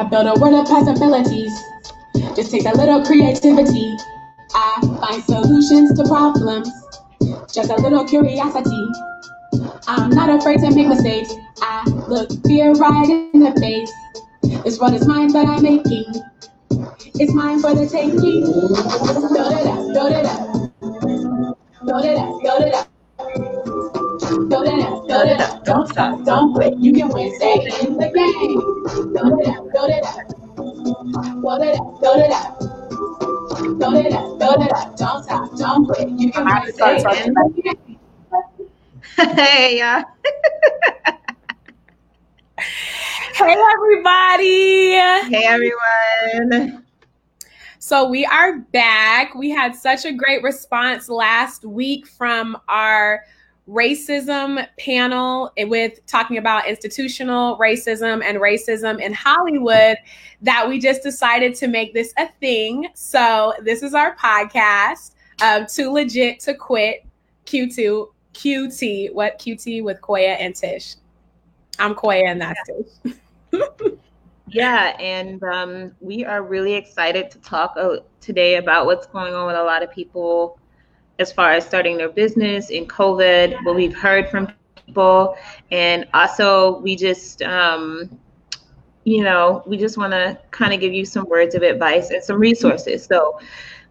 I build a world of possibilities. Just take a little creativity. I find solutions to problems. Just a little curiosity. I'm not afraid to make mistakes. I look fear right in the face. This world is mine, but I'm making. It's mine for the taking. Build it up, build it up. Build it up, build it up. Build it up, build it up. Don't stop, don't quit. You can win, stay in the game. Build it up, build it up. Build it up, build it up. Build it up, build it up. Don't stop, don't quit. You can win, stay in the game. hey, y'all. Hey, everybody. Hey, everyone. So, we are back. We had such a great response last week from our racism panel with talking about institutional racism and racism in Hollywood that we just decided to make this a thing. So, this is our podcast, um, Too Legit to Quit, Q2, QT, what QT with Koya and Tish. I'm Koya and that's Tish. yeah, and um, we are really excited to talk uh, today about what's going on with a lot of people as far as starting their business in COVID, what we've heard from people, and also we just, um, you know, we just want to kind of give you some words of advice and some resources. So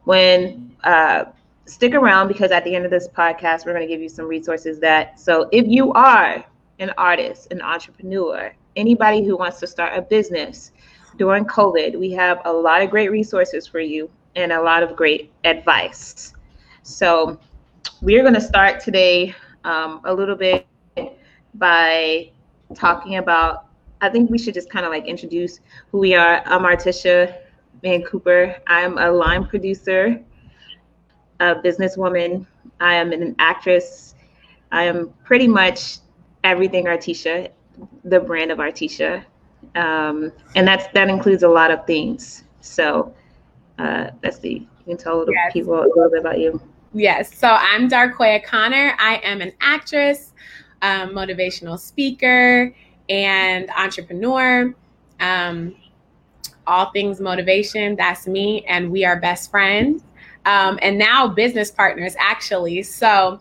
when uh, stick around because at the end of this podcast, we're going to give you some resources that. So if you are an artist, an entrepreneur, anybody who wants to start a business during COVID, we have a lot of great resources for you and a lot of great advice. So, we're going to start today um, a little bit by talking about. I think we should just kind of like introduce who we are. I'm Artisha Van Cooper. I'm a line producer, a businesswoman. I am an actress. I am pretty much everything Artisha the brand of Artisha. Um, and that's that includes a lot of things. So uh, the you can tell a little yes. people a little bit about you. Yes. So I'm Darquoia Connor. I am an actress, um, motivational speaker, and entrepreneur. Um, all things motivation. That's me, and we are best friends. Um, and now business partners, actually. So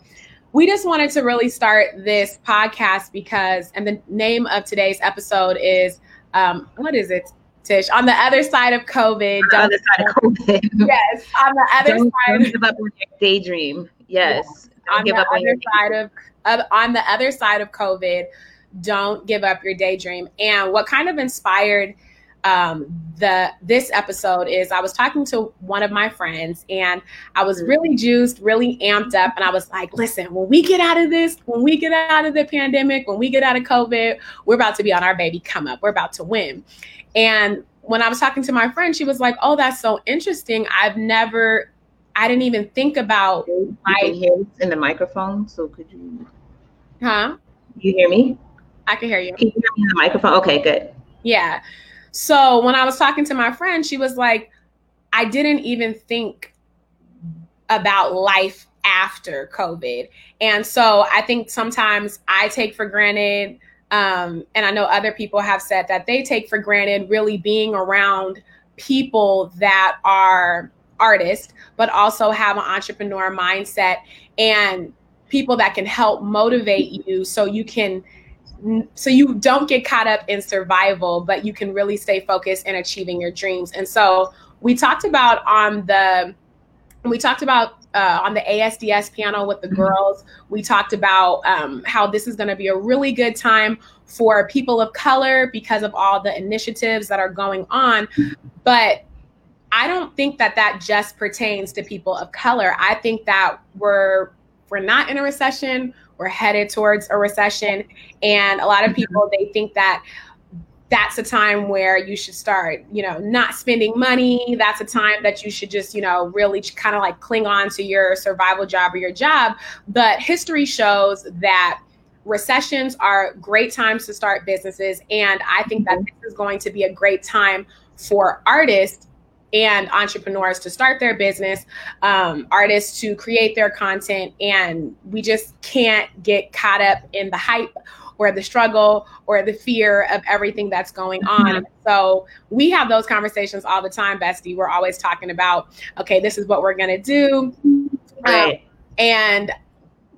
we just wanted to really start this podcast because, and the name of today's episode is, um, what is it, Tish? On the other side of COVID. On the other side of COVID. Yes, on the other don't, side. Don't give up on your daydream. Yes. On the other side of, of on the other side of COVID, don't give up your daydream. And what kind of inspired um, the this episode is I was talking to one of my friends and I was mm-hmm. really juiced, really amped up, and I was like, "Listen, when we get out of this, when we get out of the pandemic, when we get out of COVID, we're about to be on our baby come up. We're about to win." And when I was talking to my friend, she was like, "Oh, that's so interesting. I've never, I didn't even think about my in the microphone. So could you? Huh? You hear me? I can hear you. Can you hear me in the microphone? Okay, good. Yeah. So when I was talking to my friend, she was like, I didn't even think about life after COVID. And so I think sometimes I take for granted, um, and I know other people have said that they take for granted really being around people that are artists, but also have an entrepreneur mindset and people that can help motivate you so you can so you don't get caught up in survival, but you can really stay focused in achieving your dreams. And so we talked about on the we talked about uh, on the ASDS panel with the girls. We talked about um, how this is going to be a really good time for people of color because of all the initiatives that are going on. But I don't think that that just pertains to people of color. I think that we're we're not in a recession we're headed towards a recession and a lot of people they think that that's a time where you should start, you know, not spending money. That's a time that you should just, you know, really kind of like cling on to your survival job or your job. But history shows that recessions are great times to start businesses. And I think that mm-hmm. this is going to be a great time for artists and entrepreneurs to start their business, um, artists to create their content, and we just can't get caught up in the hype or the struggle or the fear of everything that's going on. Mm-hmm. So we have those conversations all the time, Bestie. We're always talking about, okay, this is what we're going to do. Right. Um, and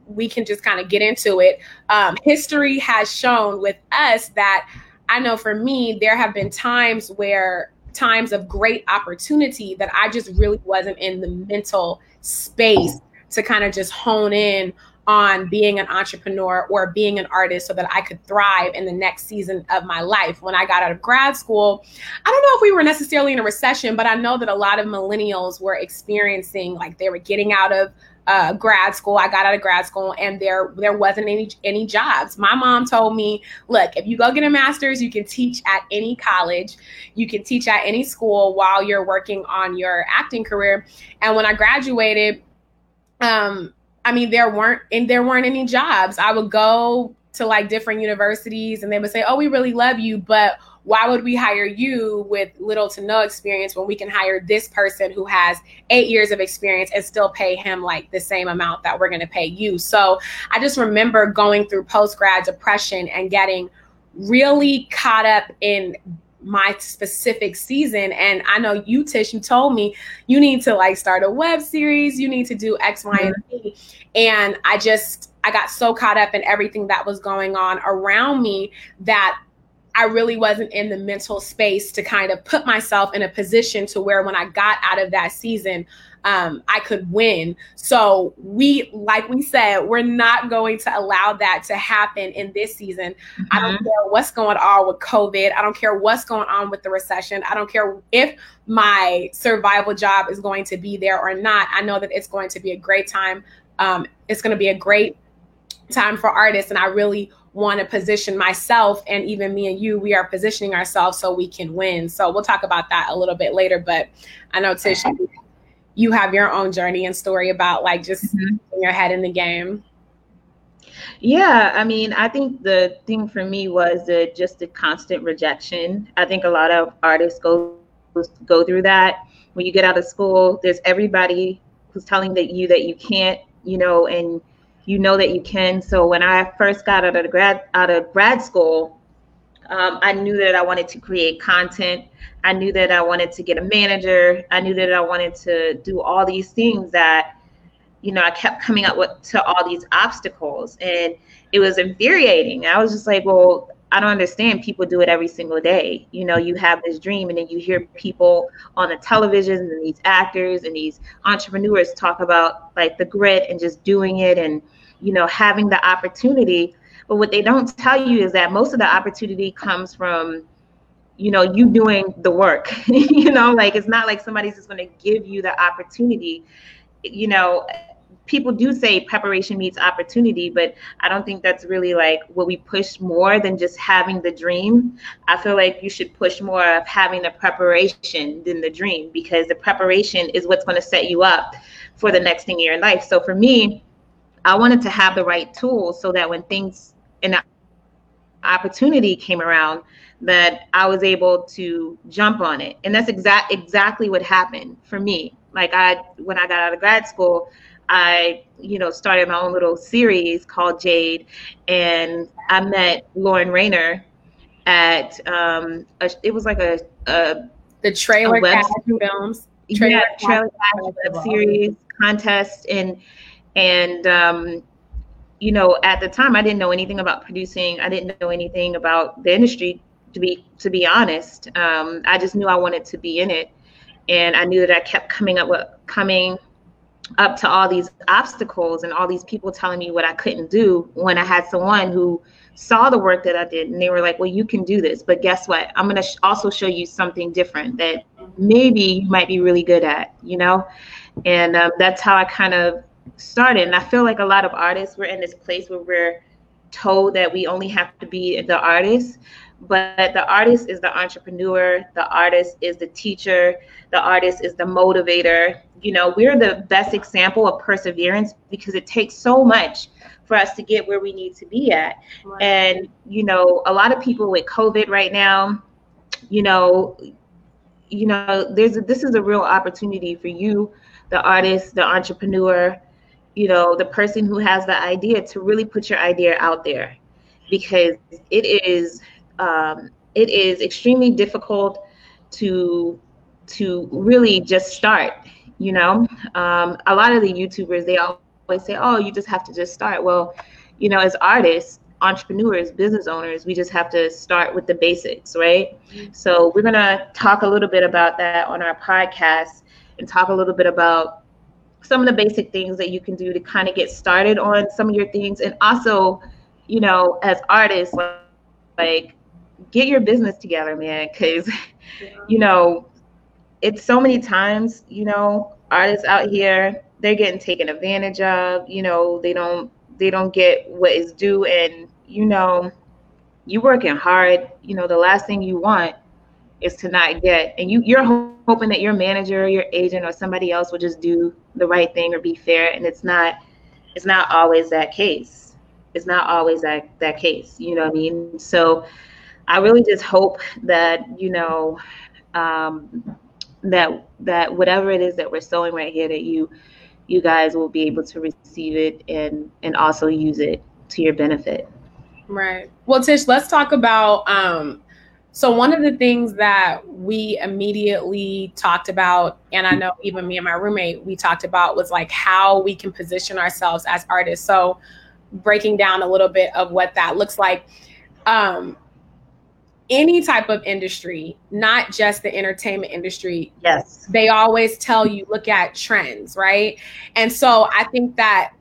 we can just kind of get into it. Um, history has shown with us that I know for me, there have been times where times of great opportunity that I just really wasn't in the mental space to kind of just hone in on being an entrepreneur or being an artist so that I could thrive in the next season of my life. When I got out of grad school, I don't know if we were necessarily in a recession, but I know that a lot of millennials were experiencing like they were getting out of uh, grad school. I got out of grad school, and there there wasn't any any jobs. My mom told me, "Look, if you go get a master's, you can teach at any college, you can teach at any school while you're working on your acting career." And when I graduated, um, I mean, there weren't and there weren't any jobs. I would go to like different universities, and they would say, "Oh, we really love you, but." why would we hire you with little to no experience when we can hire this person who has eight years of experience and still pay him like the same amount that we're going to pay you? So I just remember going through post grad depression and getting really caught up in my specific season. And I know you, Tish, you told me you need to like start a web series, you need to do X, Y, and Z. And I just, I got so caught up in everything that was going on around me that I really wasn't in the mental space to kind of put myself in a position to where when I got out of that season, um, I could win. So we, like we said, we're not going to allow that to happen in this season. Mm-hmm. I don't mm-hmm. care what's going on with COVID. I don't care what's going on with the recession. I don't care if my survival job is going to be there or not. I know that it's going to be a great time. Um, it's going to be a great time for artists, and I really want to position myself and even me and you, we are positioning ourselves so we can win. So we'll talk about that a little bit later. But I know Tish, you have your own journey and story about like just mm-hmm. your head in the game. Yeah, I mean, I think the thing for me was the, just the constant rejection. I think a lot of artists go go through that. When you get out of school, there's everybody who's telling that you that you can't, you know, and you know that you can. So when I first got out of grad out of grad school, um, I knew that I wanted to create content. I knew that I wanted to get a manager. I knew that I wanted to do all these things that, you know, I kept coming up with to all these obstacles, and it was infuriating. I was just like, well, I don't understand. People do it every single day. You know, you have this dream, and then you hear people on the television and these actors and these entrepreneurs talk about like the grit and just doing it and, you know, having the opportunity. But what they don't tell you is that most of the opportunity comes from, you know, you doing the work. you know, like it's not like somebody's just going to give you the opportunity. You know, people do say preparation meets opportunity, but I don't think that's really like what we push more than just having the dream. I feel like you should push more of having the preparation than the dream because the preparation is what's going to set you up for the next thing in your life. So for me, I wanted to have the right tools so that when things and opportunity came around, that I was able to jump on it. And that's exact exactly what happened for me. Like I when I got out of grad school, I, you know, started my own little series called Jade, and I met Lauren Rayner at um, a, it was like a, a the trailer a web films, trailer yeah, trailer series contest, and and um, you know, at the time I didn't know anything about producing. I didn't know anything about the industry. To be to be honest, um, I just knew I wanted to be in it, and I knew that I kept coming up with coming up to all these obstacles and all these people telling me what I couldn't do when I had someone who saw the work that I did and they were like, well, you can do this. But guess what? I'm going to sh- also show you something different that maybe you might be really good at, you know? And um, that's how I kind of started. And I feel like a lot of artists, we're in this place where we're told that we only have to be the artist but the artist is the entrepreneur the artist is the teacher the artist is the motivator you know we're the best example of perseverance because it takes so much for us to get where we need to be at right. and you know a lot of people with covid right now you know you know there's a, this is a real opportunity for you the artist the entrepreneur you know the person who has the idea to really put your idea out there because it is um, it is extremely difficult to to really just start. You know, um, a lot of the YouTubers they always say, "Oh, you just have to just start." Well, you know, as artists, entrepreneurs, business owners, we just have to start with the basics, right? So we're gonna talk a little bit about that on our podcast and talk a little bit about some of the basic things that you can do to kind of get started on some of your things and also you know as artists like, like get your business together man because yeah. you know it's so many times you know artists out here they're getting taken advantage of you know they don't they don't get what is due and you know you working hard you know the last thing you want is to not get and you you're hoping that your manager your agent or somebody else will just do the right thing or be fair and it's not it's not always that case. It's not always that that case you know what i mean? So i really just hope that you know um, that that whatever it is that we're sowing right here that you you guys will be able to receive it and and also use it to your benefit. Right. Well tish let's talk about um so one of the things that we immediately talked about, and I know even me and my roommate, we talked about was like how we can position ourselves as artists. So breaking down a little bit of what that looks like. Um, any type of industry, not just the entertainment industry. Yes. They always tell you look at trends, right? And so I think that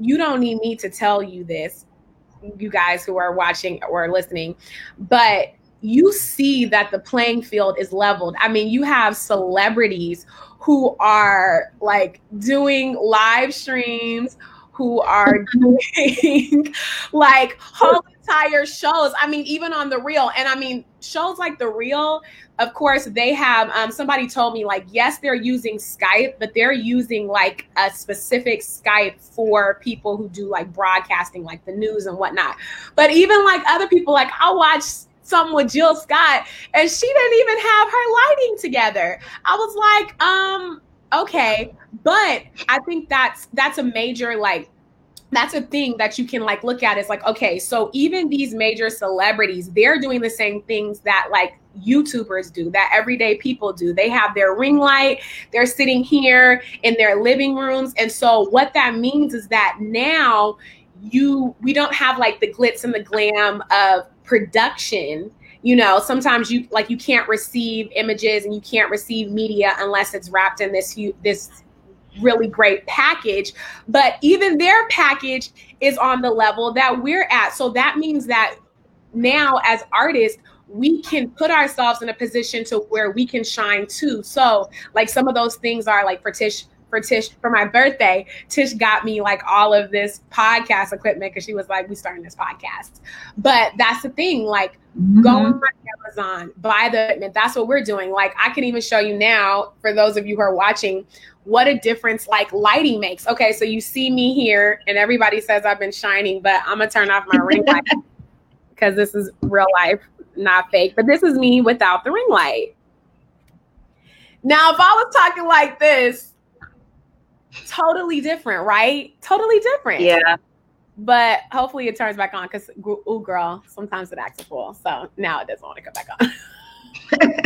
you don't need me to tell you this you guys who are watching or listening, but you see that the playing field is leveled. I mean, you have celebrities who are like doing live streams, who are doing like whole entire shows. I mean, even on the real, and I mean, shows like the real, of course, they have. Um, somebody told me like, yes, they're using Skype, but they're using like a specific Skype for people who do like broadcasting, like the news and whatnot. But even like other people, like I watch some with Jill Scott, and she didn't even have her lighting together. I was like, um, okay, but I think that's that's a major like that's a thing that you can like look at is like okay so even these major celebrities they're doing the same things that like youtubers do that everyday people do. They have their ring light they're sitting here in their living rooms and so what that means is that now you we don't have like the glitz and the glam of production you know? Sometimes you like you can't receive images and you can't receive media unless it's wrapped in this this really great package, but even their package is on the level that we're at. So that means that now as artists, we can put ourselves in a position to where we can shine too. So like some of those things are like for Tish, for Tish for my birthday, Tish got me like all of this podcast equipment because she was like, we starting this podcast. But that's the thing, like mm-hmm. go on Amazon, buy the equipment. That's what we're doing. Like I can even show you now for those of you who are watching what a difference like lighting makes. Okay, so you see me here, and everybody says I've been shining, but I'm gonna turn off my ring light because this is real life, not fake. But this is me without the ring light. Now, if I was talking like this, totally different, right? Totally different. Yeah. But hopefully it turns back on because, oh, girl, sometimes it acts a fool. So now it doesn't want to come back on.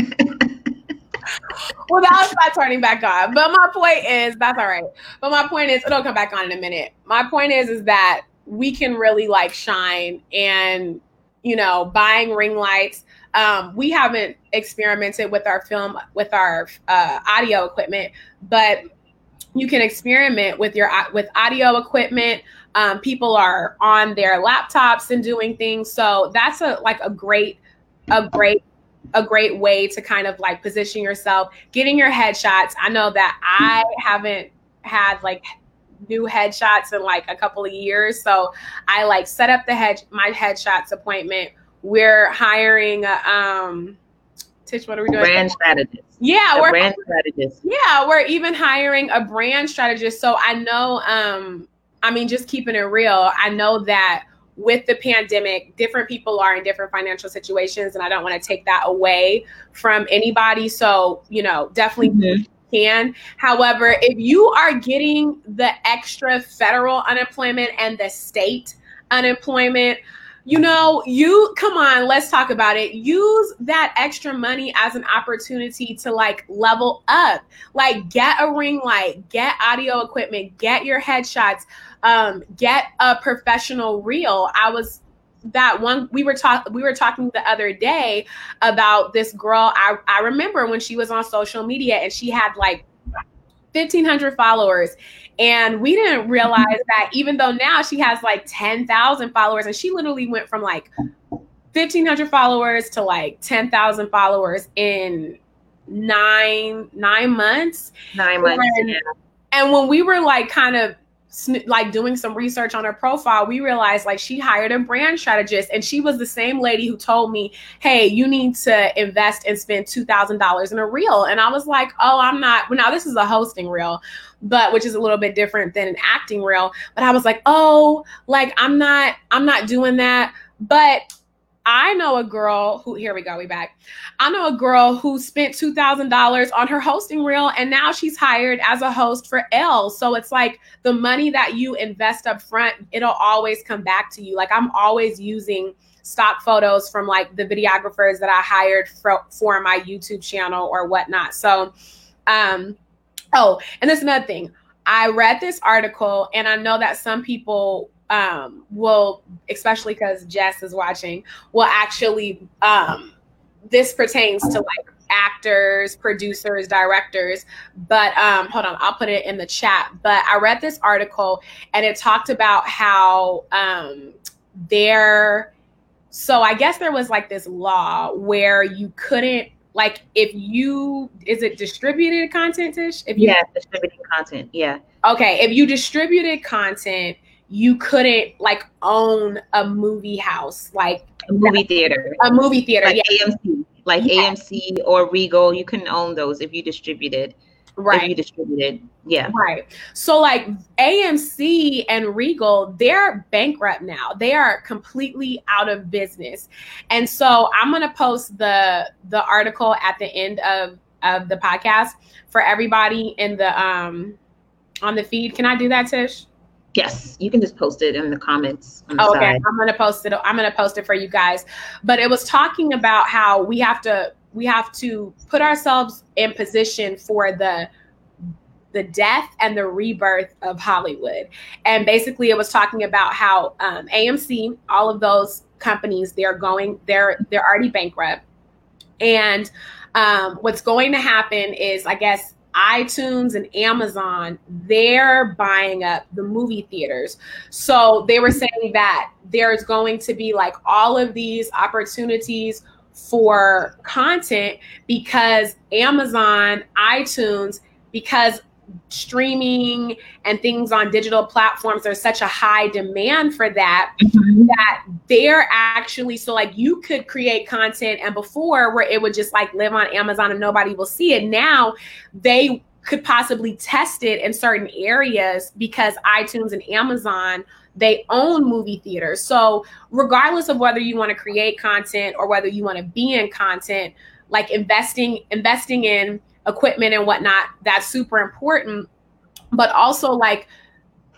well, that was not turning back on. But my point is, that's all right. But my point is, it'll come back on in a minute. My point is, is that we can really like shine and, you know, buying ring lights. Um, we haven't experimented with our film, with our uh, audio equipment, but you can experiment with your with audio equipment. Um, people are on their laptops and doing things, so that's a like a great a great a great way to kind of like position yourself, getting your headshots. I know that I haven't had like new headshots in like a couple of years. So I like set up the head my headshots appointment. We're hiring a um Tish, what are we doing? Brand strategist. Yeah, a we're brand strategist. Yeah, we're even hiring a brand strategist. So I know um I mean just keeping it real, I know that with the pandemic, different people are in different financial situations, and I don't want to take that away from anybody. So, you know, definitely mm-hmm. can. However, if you are getting the extra federal unemployment and the state unemployment, you know, you come on, let's talk about it. Use that extra money as an opportunity to like level up. Like get a ring light, get audio equipment, get your headshots, um, get a professional reel. I was that one we were talking we were talking the other day about this girl I, I remember when she was on social media and she had like 1500 followers and we didn't realize that even though now she has like 10,000 followers and she literally went from like 1500 followers to like 10,000 followers in nine nine months nine months and, yeah. and when we were like kind of like doing some research on her profile, we realized like she hired a brand strategist and she was the same lady who told me, Hey, you need to invest and spend $2,000 in a reel. And I was like, Oh, I'm not, well, now this is a hosting reel, but which is a little bit different than an acting reel. But I was like, Oh, like I'm not, I'm not doing that. But I know a girl who, here we go, we back. I know a girl who spent $2,000 on her hosting reel and now she's hired as a host for L. So it's like the money that you invest up front, it'll always come back to you. Like I'm always using stock photos from like the videographers that I hired for, for my YouTube channel or whatnot. So, um, oh, and that's another thing. I read this article and I know that some people um, will, especially because Jess is watching, will actually, um, this pertains to like actors, producers, directors. But um, hold on, I'll put it in the chat. But I read this article and it talked about how um, there, so I guess there was like this law where you couldn't like if you is it distributed content tish if you yeah distributed content yeah okay if you distributed content you couldn't like own a movie house, like a movie theater, a movie theater, like yeah. AMC, like yeah. AMC or Regal. You couldn't own those if you distributed. Right. If you distributed. Yeah. Right. So like AMC and Regal, they're bankrupt now. They are completely out of business. And so I'm gonna post the the article at the end of of the podcast for everybody in the um on the feed. Can I do that, Tish? Yes, you can just post it in the comments. The okay, side. I'm gonna post it. I'm gonna post it for you guys. But it was talking about how we have to we have to put ourselves in position for the the death and the rebirth of Hollywood. And basically, it was talking about how um, AMC, all of those companies, they're going, they're they're already bankrupt. And um, what's going to happen is, I guess, iTunes and Amazon, they're buying up the movie theaters. So they were saying that there's going to be like all of these opportunities for content because Amazon, iTunes, because streaming and things on digital platforms there's such a high demand for that mm-hmm. that they're actually so like you could create content and before where it would just like live on amazon and nobody will see it now they could possibly test it in certain areas because itunes and amazon they own movie theaters so regardless of whether you want to create content or whether you want to be in content like investing investing in equipment and whatnot, that's super important. But also, like,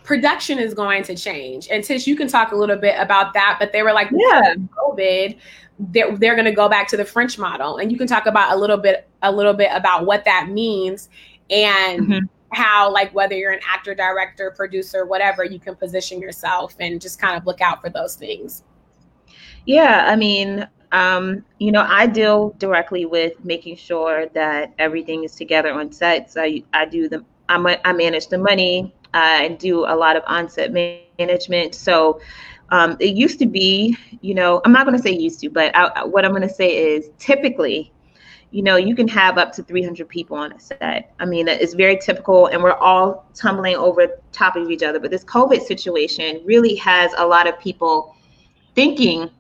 production is going to change. And Tish, you can talk a little bit about that. But they were like, yeah, COVID, they're, they're going to go back to the French model, and you can talk about a little bit a little bit about what that means and. Mm-hmm. How, like, whether you're an actor, director, producer, whatever, you can position yourself and just kind of look out for those things. Yeah, I mean, um, you know, I deal directly with making sure that everything is together on set. So I, I do the, I, I manage the money. I do a lot of on-set management. So um, it used to be, you know, I'm not going to say used to, but I, what I'm going to say is typically, you know, you can have up to 300 people on a set. I mean, it's very typical, and we're all tumbling over top of each other. But this COVID situation really has a lot of people thinking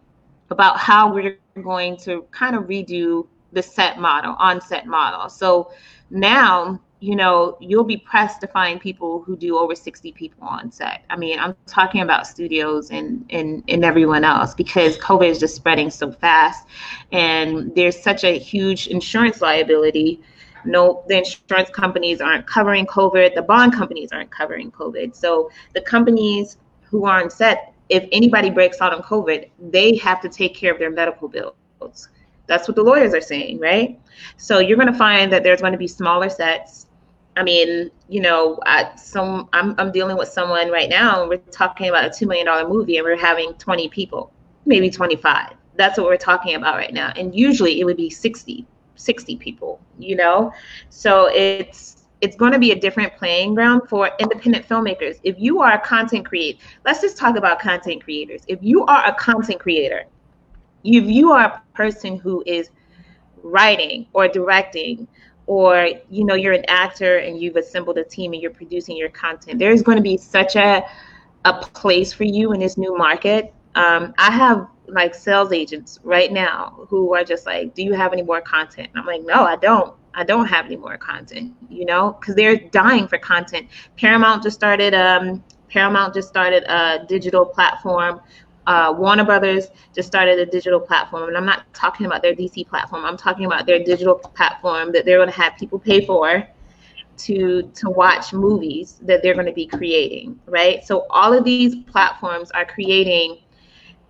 about how we're going to kind of redo the set model, on set model. So now, you know, you'll be pressed to find people who do over 60 people on set. I mean, I'm talking about studios and, and, and everyone else because COVID is just spreading so fast. And there's such a huge insurance liability. No, the insurance companies aren't covering COVID, the bond companies aren't covering COVID. So the companies who are on set if anybody breaks out on COVID, they have to take care of their medical bills. That's what the lawyers are saying, right? So you're going to find that there's going to be smaller sets. I mean, you know, I, some I'm I'm dealing with someone right now, and we're talking about a two million dollar movie, and we're having 20 people, maybe 25. That's what we're talking about right now. And usually it would be 60, 60 people, you know. So it's it's going to be a different playing ground for independent filmmakers. If you are a content creator, let's just talk about content creators. If you are a content creator, if you are a person who is writing or directing or you know you're an actor and you've assembled a team and you're producing your content there's going to be such a a place for you in this new market um, i have like sales agents right now who are just like do you have any more content and i'm like no i don't I don't have any more content, you know, because they're dying for content. Paramount just started um Paramount just started a digital platform. Uh, Warner Brothers just started a digital platform, and I'm not talking about their DC platform. I'm talking about their digital platform that they're going to have people pay for to to watch movies that they're going to be creating, right? So all of these platforms are creating,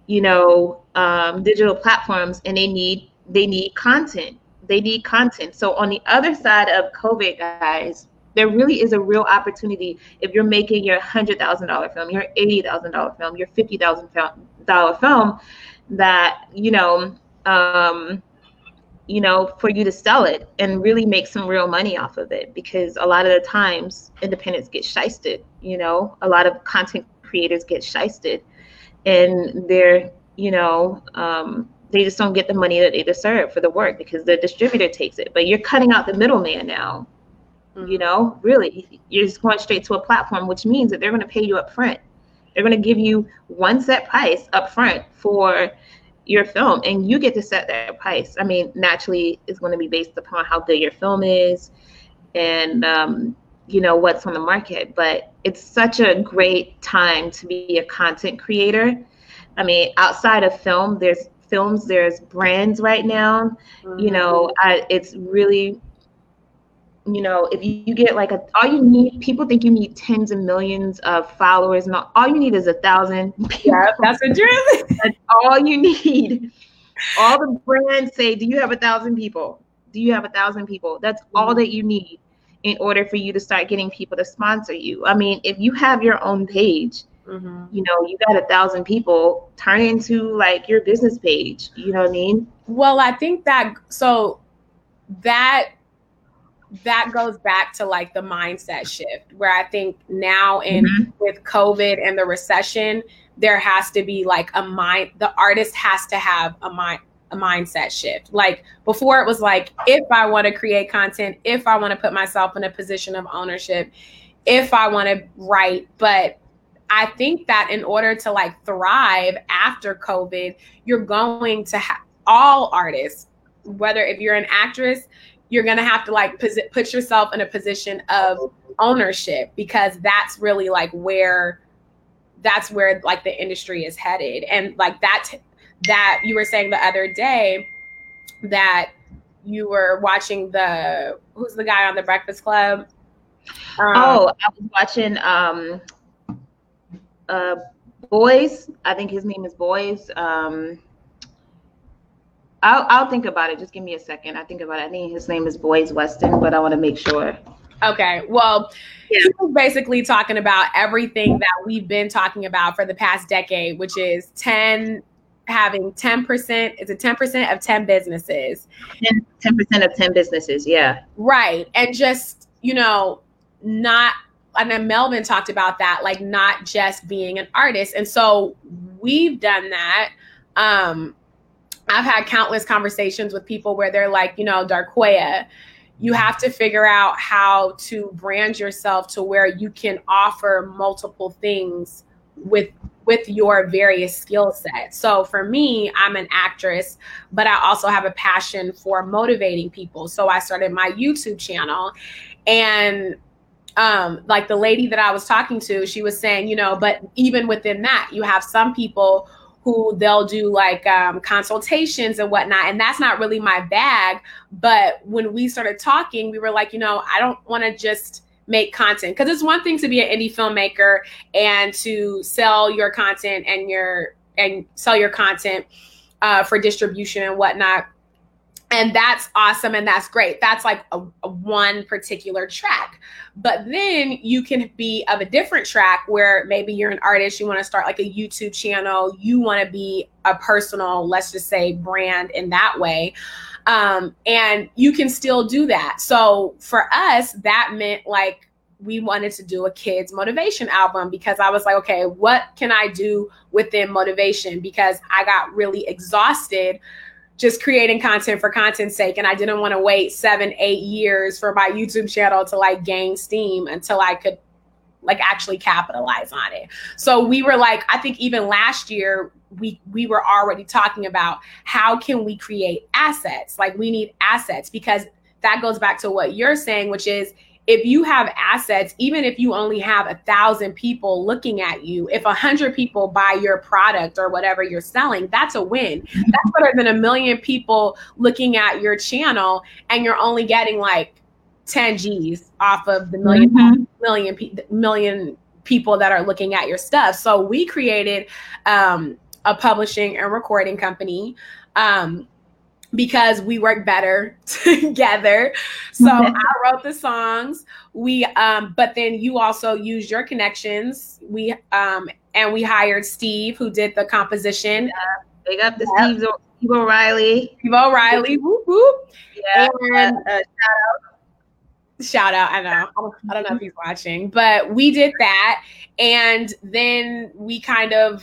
you know, um, digital platforms, and they need they need content they need content. So on the other side of COVID, guys, there really is a real opportunity if you're making your hundred thousand dollar film, your eighty thousand dollar film, your fifty thousand dollar film, that you know, um, you know, for you to sell it and really make some real money off of it. Because a lot of the times, independents get shysted. You know, a lot of content creators get shysted, and they're you know. Um, they just don't get the money that they deserve for the work because the distributor takes it. But you're cutting out the middleman now. Mm-hmm. You know, really, you're just going straight to a platform, which means that they're going to pay you up front. They're going to give you one set price up front for your film, and you get to set that price. I mean, naturally, it's going to be based upon how good your film is and, um, you know, what's on the market. But it's such a great time to be a content creator. I mean, outside of film, there's films there's brands right now mm-hmm. you know I, it's really you know if you, you, get like a all you need people think you need tens of millions of followers and all, all you need is a thousand yeah that's the truth that's all you need all the brands say do you have a thousand people do you have a thousand people that's mm-hmm. all that you need in order for you to start getting people to sponsor you i mean if you have your own page Mm-hmm. You know, you got a thousand people turn into like your business page. You know what I mean? Well, I think that so that that goes back to like the mindset shift where I think now in mm-hmm. with COVID and the recession, there has to be like a mind the artist has to have a mind a mindset shift. Like before it was like if I want to create content, if I want to put myself in a position of ownership, if I want to write, but I think that in order to like thrive after COVID, you're going to have all artists, whether if you're an actress, you're going to have to like pos- put yourself in a position of ownership because that's really like where that's where like the industry is headed and like that that you were saying the other day that you were watching the who's the guy on the breakfast club um, oh i was watching um uh, Boyce. I think his name is Boyce. Um, I'll, I'll think about it. Just give me a second. I think about it. I think his name is Boyce Weston, but I want to make sure. Okay. Well, yeah. he was basically talking about everything that we've been talking about for the past decade, which is 10 having 10% it's a 10% of 10 businesses 10, 10% of 10 businesses yeah right and just you know not and then Melvin talked about that, like not just being an artist. And so we've done that. Um, I've had countless conversations with people where they're like, you know, Darquoia, you have to figure out how to brand yourself to where you can offer multiple things with with your various skill sets. So for me, I'm an actress, but I also have a passion for motivating people. So I started my YouTube channel and um, like the lady that I was talking to, she was saying, you know, but even within that, you have some people who they'll do like um, consultations and whatnot. And that's not really my bag. But when we started talking, we were like, you know, I don't want to just make content. Because it's one thing to be an indie filmmaker and to sell your content and your and sell your content uh, for distribution and whatnot. And that's awesome and that's great. That's like a, a, one particular track. But then you can be of a different track where maybe you're an artist you want to start like a youtube channel you want to be a personal let's just say brand in that way um, and you can still do that so for us that meant like we wanted to do a kids motivation album because I was like, okay, what can I do within motivation? Because I got really exhausted just creating content for content's sake. And I didn't want to wait seven, eight years for my YouTube channel to like gain steam until I could like actually capitalize on it. So we were like, I think even last year we we were already talking about how can we create assets? Like we need assets because that goes back to what you're saying, which is if you have assets, even if you only have a thousand people looking at you, if a hundred people buy your product or whatever you're selling, that's a win. That's better than a million people looking at your channel and you're only getting like 10 G's off of the 1000000 mm-hmm. million, million people that are looking at your stuff. So we created um, a publishing and recording company. Um, because we work better together. So I wrote the songs. We um but then you also use your connections. We um and we hired Steve who did the composition. Yeah. Big up the yep. Steve, Steve O'Reilly. Steve O'Reilly. Whoop whoop. Yeah. And, uh, uh, shout out. Shout out. I know. I don't know if he's watching, but we did that. And then we kind of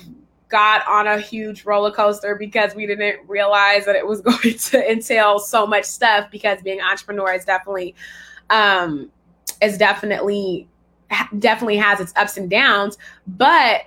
got on a huge roller coaster because we didn't realize that it was going to entail so much stuff because being an entrepreneur is definitely um is definitely definitely has its ups and downs but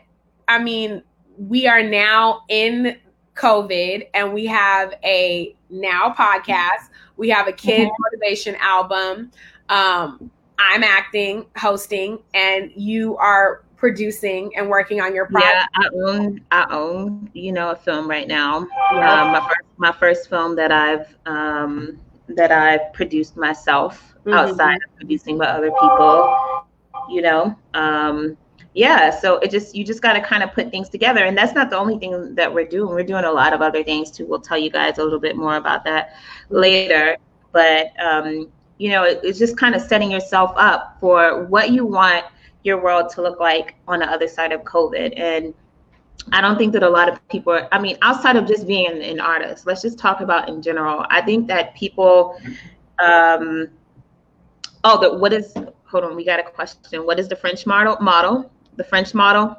i mean we are now in covid and we have a now podcast we have a kid mm-hmm. motivation album um i'm acting hosting and you are producing and working on your project? Yeah, I own I own you know a film right now. Yeah. Um, my first my first film that I've um, that I've produced myself mm-hmm. outside of producing by other people. You know, um, yeah. So it just you just got to kind of put things together, and that's not the only thing that we're doing. We're doing a lot of other things too. We'll tell you guys a little bit more about that later. But um, you know, it, it's just kind of setting yourself up for what you want your world to look like on the other side of COVID. And I don't think that a lot of people, are, I mean, outside of just being an, an, artist, let's just talk about in general. I think that people, um, oh, the, what is, hold on, we got a question. What is the French model? Model, the French model.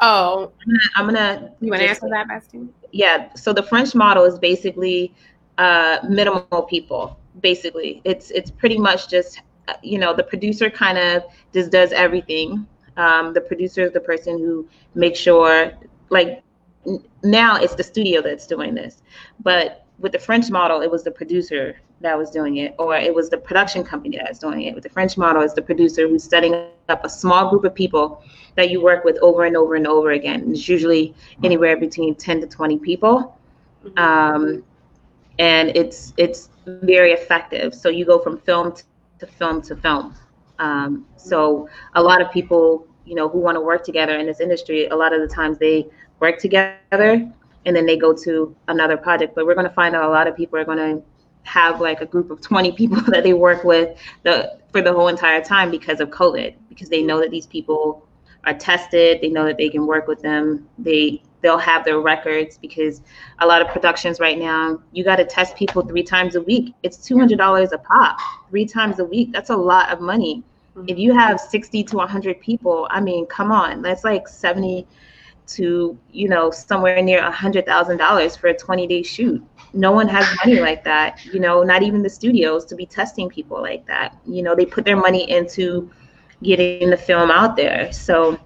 Oh, I'm gonna. I'm gonna you want to answer that, Bestie? Yeah. So the French model is basically uh, minimal people. Basically, it's it's pretty much just you know, the producer kind of just does everything. Um, the producer is the person who makes sure, like, n- now it's the studio that's doing this. But with the French model, it was the producer that was doing it, or it was the production company that's doing it. With the French model, it's the producer who's setting up a small group of people that you work with over and over and over again. It's usually anywhere between 10 to 20 people. Mm-hmm. Um, and it's it's very effective. So you go from film to film to film. Um, so a lot of people, you know, who want to work together in this industry, a lot of the times they work together and then they go to another project. But we're going to find out a lot of people are going to have like a group of 20 people that they work with the for the whole entire time because of COVID, because they know that these people are tested, they know that they can work with them, they they'll have their records because a lot of productions right now, you got to test people three times a week. It's $200 a pop, three times a week. That's a lot of money. Mm-hmm. If you have 60 to 100 people, I mean, come on, that's like 70 to, you know, somewhere near $100,000 for a 20 day shoot. No one has money like that, you know, not even the studios to be testing people like that. You know, they put their money into getting the film out there. So,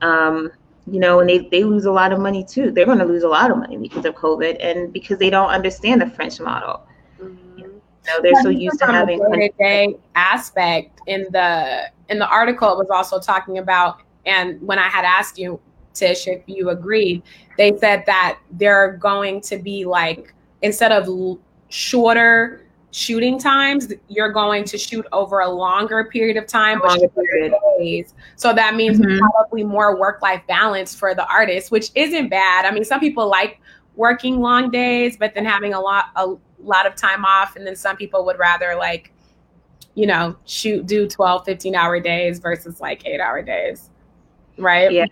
um, you know, and they, they lose a lot of money too. They're going to lose a lot of money because of COVID and because they don't understand the French model. Mm-hmm. You know, they're so used to having day aspect in the in the article. It was also talking about, and when I had asked you, Tish, if you agreed, they said that they're going to be like instead of shorter shooting times, you're going to shoot over a longer period of time, longer period. days. So that means mm-hmm. probably more work life balance for the artist, which isn't bad. I mean, some people like working long days, but then having a lot a lot of time off, and then some people would rather like, you know, shoot do 12, 15 hour days versus like eight hour days. Right? Yeah.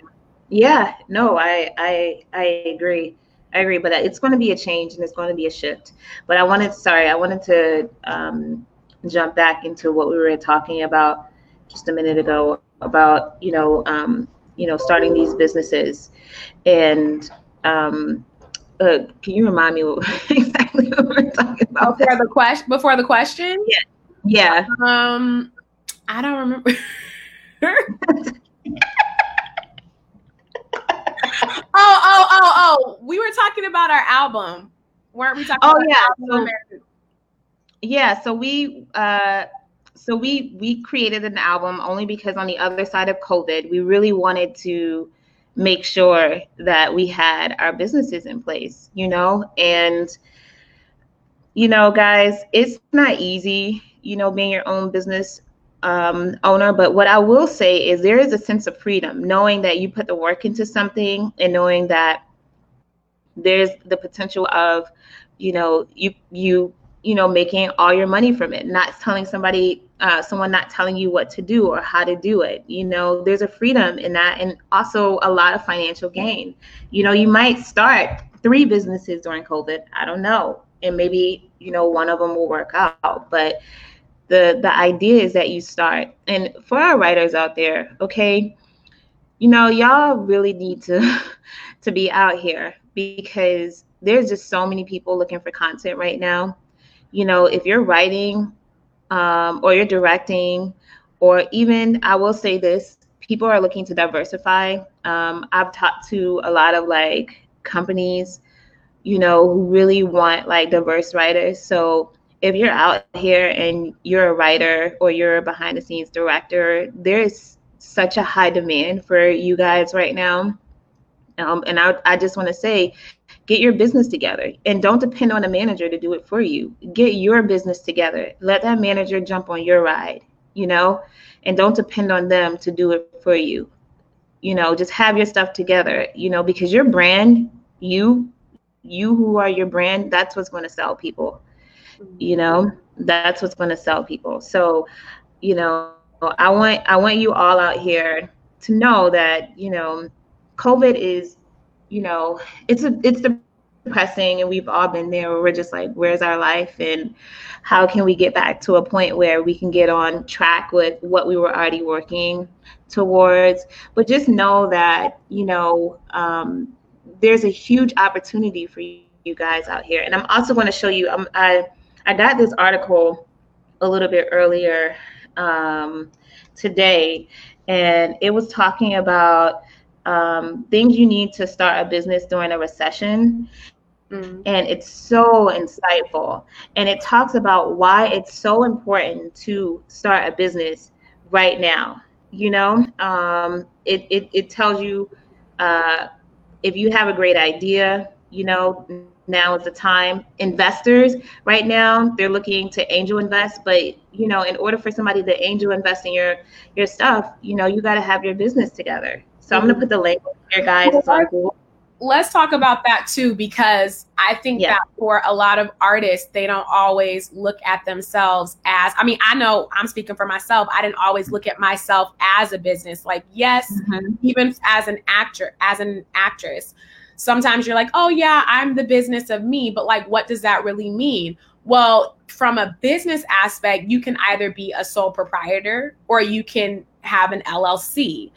Yeah. No, I I I agree. I agree, but it's going to be a change and it's going to be a shift. But I wanted, sorry, I wanted to um, jump back into what we were talking about just a minute ago about you know um, you know starting these businesses. And um, uh, can you remind me what, exactly what we are talking about? Before the question before the question? Yeah. Yeah. Um i don't remember oh, oh, oh, oh. We were talking about our album. Weren't we talking oh, yeah. So, yeah, so we uh so we we created an album only because on the other side of COVID, we really wanted to make sure that we had our businesses in place, you know, and you know, guys, it's not easy, you know, being your own business um, owner. But what I will say is there is a sense of freedom knowing that you put the work into something and knowing that there's the potential of, you know, you you you know making all your money from it, not telling somebody, uh, someone not telling you what to do or how to do it. You know, there's a freedom in that, and also a lot of financial gain. You know, you might start three businesses during COVID. I don't know, and maybe you know one of them will work out, but the the idea is that you start. And for our writers out there okay you know y'all really need to to be out here because there's just so many people looking for content right now. You know if you're writing um, or you're directing or even i will say this people are looking to diversify. Um, i've talked to a lot of like companies you know who really want like diverse writers. So if you're out here and you're a writer or you're a behind the scenes director, there's such a high demand for you guys right now. Um, and I, I just want to say, get your business together and don't depend on a manager to do it for you. Get your business together. Let that manager jump on your ride, you know, and don't depend on them to do it for you. You know, just have your stuff together, you know, because your brand, you, you who are your brand, that's what's going to sell people you know that's what's going to sell people. So you know i want i want you all out here to know that you know covid is you know it's a it's depressing and we've all been there. Where we're just like where's our life? And how can we get back to a point where we can get on track with what we were already working towards? But just know that you know um, there's a huge opportunity for you guys out here. And i'm also going to show you um, i I got this article a little bit earlier um, today, and it was talking about um, things you need to start a business during a recession. Mm-hmm. And it's so insightful. And it talks about why it's so important to start a business right now. You know, um, it, it, it tells you uh, if you have a great idea, you know, now is the time. Investors right now, they're looking to angel invest, but you know, in order for somebody to angel invest in your your stuff, you know, you got to have your business together. So I'm gonna put the link here, guys. Let's talk about that too, because I think yeah. that for a lot of artists, they don't always look at themselves as. I mean, I know I'm speaking for myself. I didn't always look at myself as a business. Like, yes, mm-hmm. even as an actor, as an actress sometimes you're like, oh, yeah, I'm the business of me. But like, what does that really mean? Well, from a business aspect, you can either be a sole proprietor or you can have an LLC.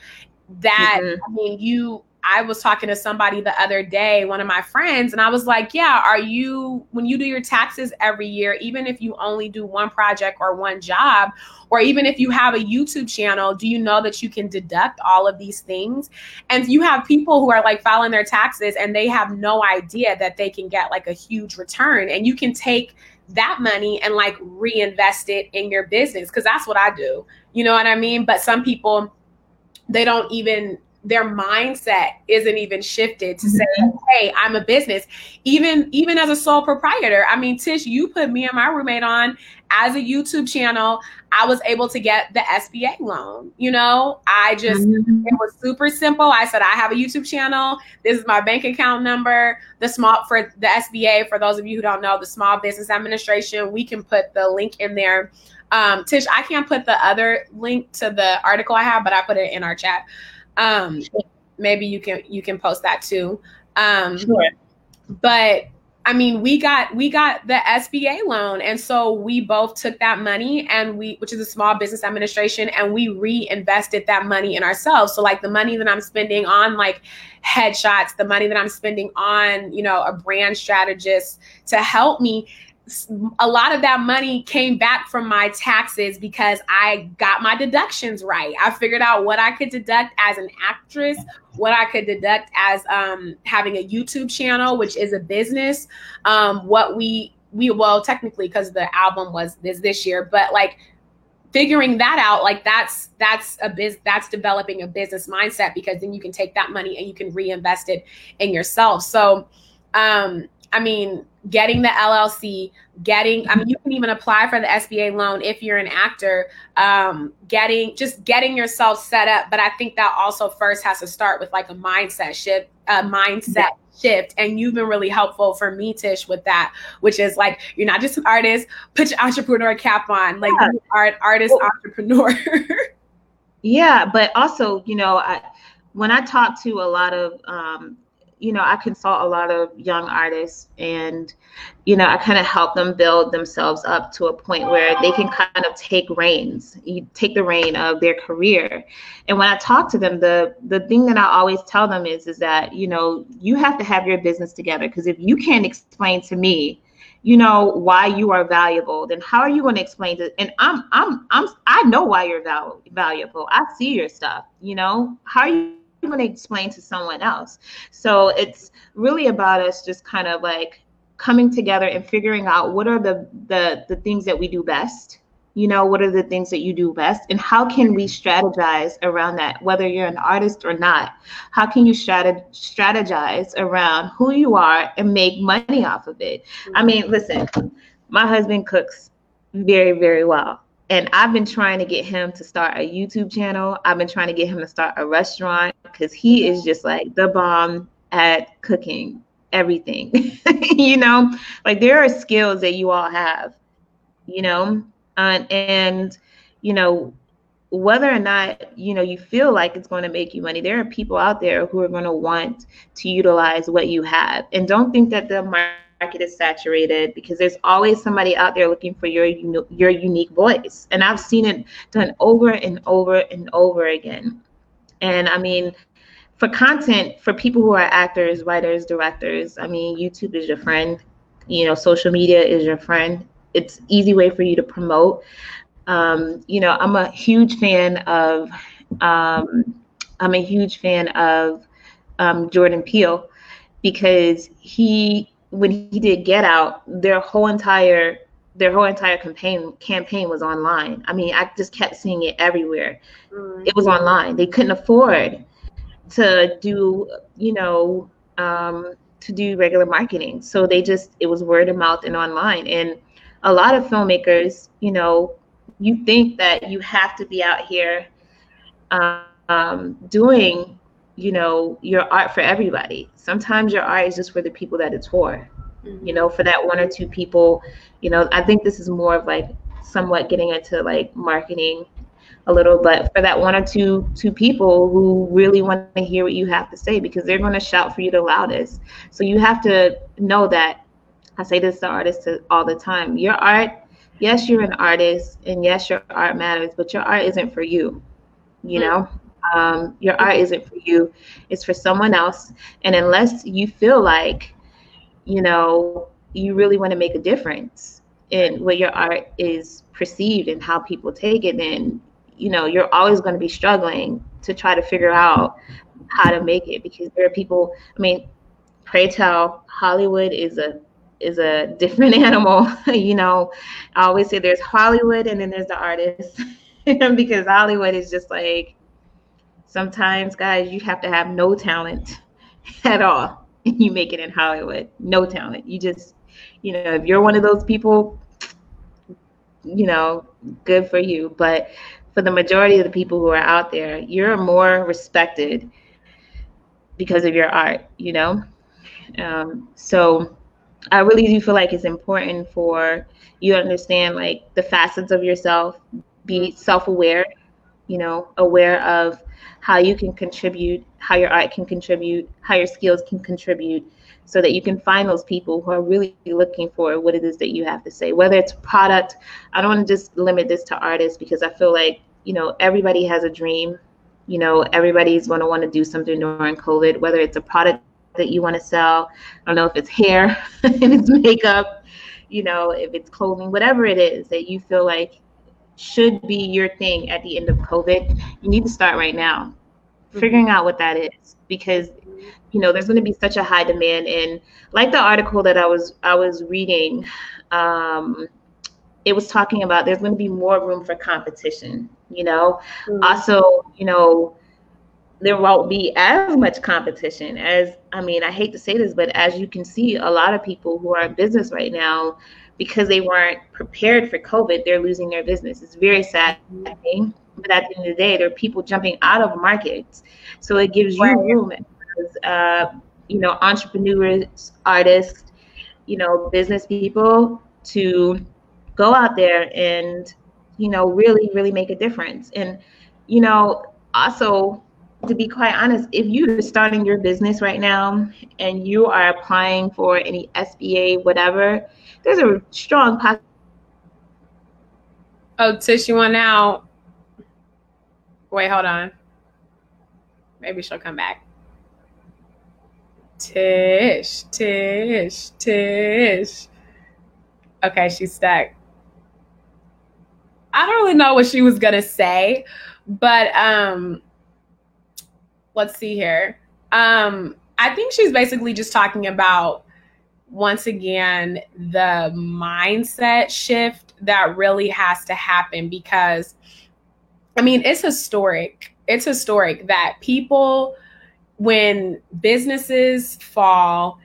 That, mm-hmm. I mean, you I was talking to somebody the other day, one of my friends, and I was like, Yeah, are you, when you do your taxes every year, even if you only do one project or one job, or even if you have a YouTube channel, do you know that you can deduct all of these things? And you have people who are like filing their taxes and they have no idea that they can get like a huge return, and you can take that money and like reinvest it in your business because that's what I do. You know what I mean? But some people, they don't even their mindset isn't even shifted to say, mm-hmm. "Hey, I'm a business." Even even as a sole proprietor, I mean, Tish, you put me and my roommate on as a YouTube channel. I was able to get the SBA loan. You know, I just mm-hmm. it was super simple. I said, "I have a YouTube channel. This is my bank account number." The small for the SBA. For those of you who don't know, the Small Business Administration. We can put the link in there. Um, Tish, I can't put the other link to the article I have, but I put it in our chat. Um, maybe you can you can post that too. Um, sure. But I mean, we got we got the SBA loan, and so we both took that money and we, which is a small business administration, and we reinvested that money in ourselves. So like the money that I'm spending on like headshots, the money that I'm spending on you know a brand strategist to help me a lot of that money came back from my taxes because I got my deductions right. I figured out what I could deduct as an actress, what I could deduct as um, having a YouTube channel, which is a business. Um, what we we well technically because the album was this this year, but like figuring that out, like that's that's a biz that's developing a business mindset because then you can take that money and you can reinvest it in yourself. So um I mean, getting the LLC, getting, I mean, you can even apply for the SBA loan if you're an actor, um, getting, just getting yourself set up. But I think that also first has to start with like a mindset shift, a mindset shift. And you've been really helpful for me, Tish, with that, which is like, you're not just an artist, put your entrepreneur cap on, like yeah. art, artist, well, entrepreneur. yeah. But also, you know, I, when I talk to a lot of um, you know, I consult a lot of young artists and, you know, I kind of help them build themselves up to a point where they can kind of take reins, you take the reign of their career. And when I talk to them, the the thing that I always tell them is is that, you know, you have to have your business together. Because if you can't explain to me you know why you are valuable then how are you going to explain to and i'm i'm i'm i know why you're val- valuable. I see your stuff you know? How are you going to explain to someone else. So it's really about us just kind of like coming together and figuring out what are the the the things that we do best. You know what are the things that you do best and how can we strategize around that whether you're an artist or not? How can you strat- strategize around who you are and make money off of it? I mean listen my husband cooks very very well and I've been trying to get him to start a YouTube channel. I've been trying to get him to start a restaurant because he is just like the bomb at cooking everything. you know, like there are skills that you all have, you know, uh, and, you know, whether or not you know you feel like it's going to make you money there are people out there who are going to want to utilize what you have and don't think that the market market is saturated because there's always somebody out there looking for your your unique voice. And i've seen it done over and over and over again. And i mean for content for people who are actors writers directors i mean youtube is your friend. You know social media is your friend. It's easy way for you to promote. Um, you know i'm a huge fan of um, i'm a huge fan of um, jordan peele because he when he did Get Out, their whole entire their whole entire campaign campaign was online. I mean, I just kept seeing it everywhere. Mm-hmm. It was online. They couldn't afford to do, you know, um, to do regular marketing. So they just it was word of mouth and online. And a lot of filmmakers, you know, you think that you have to be out here um, doing you know your art for everybody sometimes your art is just for the people that it's for mm-hmm. you know for that one or two people you know i think this is more of like somewhat getting into like marketing a little but for that one or two two people who really want to hear what you have to say because they're going to shout for you the loudest so you have to know that i say this to artists all the time your art yes you're an artist and yes your art matters but your art isn't for you you mm-hmm. Um, your art isn't for you it's for someone else. And unless you feel like you know you really want to make a difference in what your art is perceived and how people take it then you know you're always going to be struggling to try to figure out how to make it because there are people i mean pray tell hollywood is a is a different animal you know. I always say there's hollywood and then there's the artist because hollywood is just like Sometimes, guys, you have to have no talent at all, and you make it in Hollywood. No talent. You just, you know, if you're one of those people, you know, good for you. But for the majority of the people who are out there, you're more respected because of your art, you know? Um, so I really do feel like it's important for you to understand like the facets of yourself, be self aware, you know, aware of how you can contribute, how your art can contribute, how your skills can contribute, so that you can find those people who are really looking for what it is that you have to say. Whether it's product, I don't want to just limit this to artists because I feel like, you know, everybody has a dream. You know, everybody's going to want to do something during COVID, whether it's a product that you want to sell. I don't know if it's hair, if it's makeup, you know, if it's clothing, whatever it is that you feel like should be your thing at the end of COVID, you need to start right now, mm-hmm. figuring out what that is because you know there's going to be such a high demand and like the article that I was I was reading um it was talking about there's going to be more room for competition, you know. Mm-hmm. Also, you know, there won't be as much competition as I mean, I hate to say this, but as you can see, a lot of people who are in business right now, because they weren't prepared for COVID, they're losing their business. It's very sad thing. But at the end of the day, there are people jumping out of markets. So it gives you room as uh, you know, entrepreneurs, artists, you know, business people to go out there and, you know, really, really make a difference. And, you know, also to be quite honest, if you're starting your business right now and you are applying for any SBA, whatever, there's a strong. Oh, Tish, you want out? Wait, hold on. Maybe she'll come back. Tish, Tish, Tish. Okay, she's stuck. I don't really know what she was gonna say, but um let's see here. Um, I think she's basically just talking about once again the mindset shift that really has to happen because I mean it's historic. It's historic that people when businesses fall,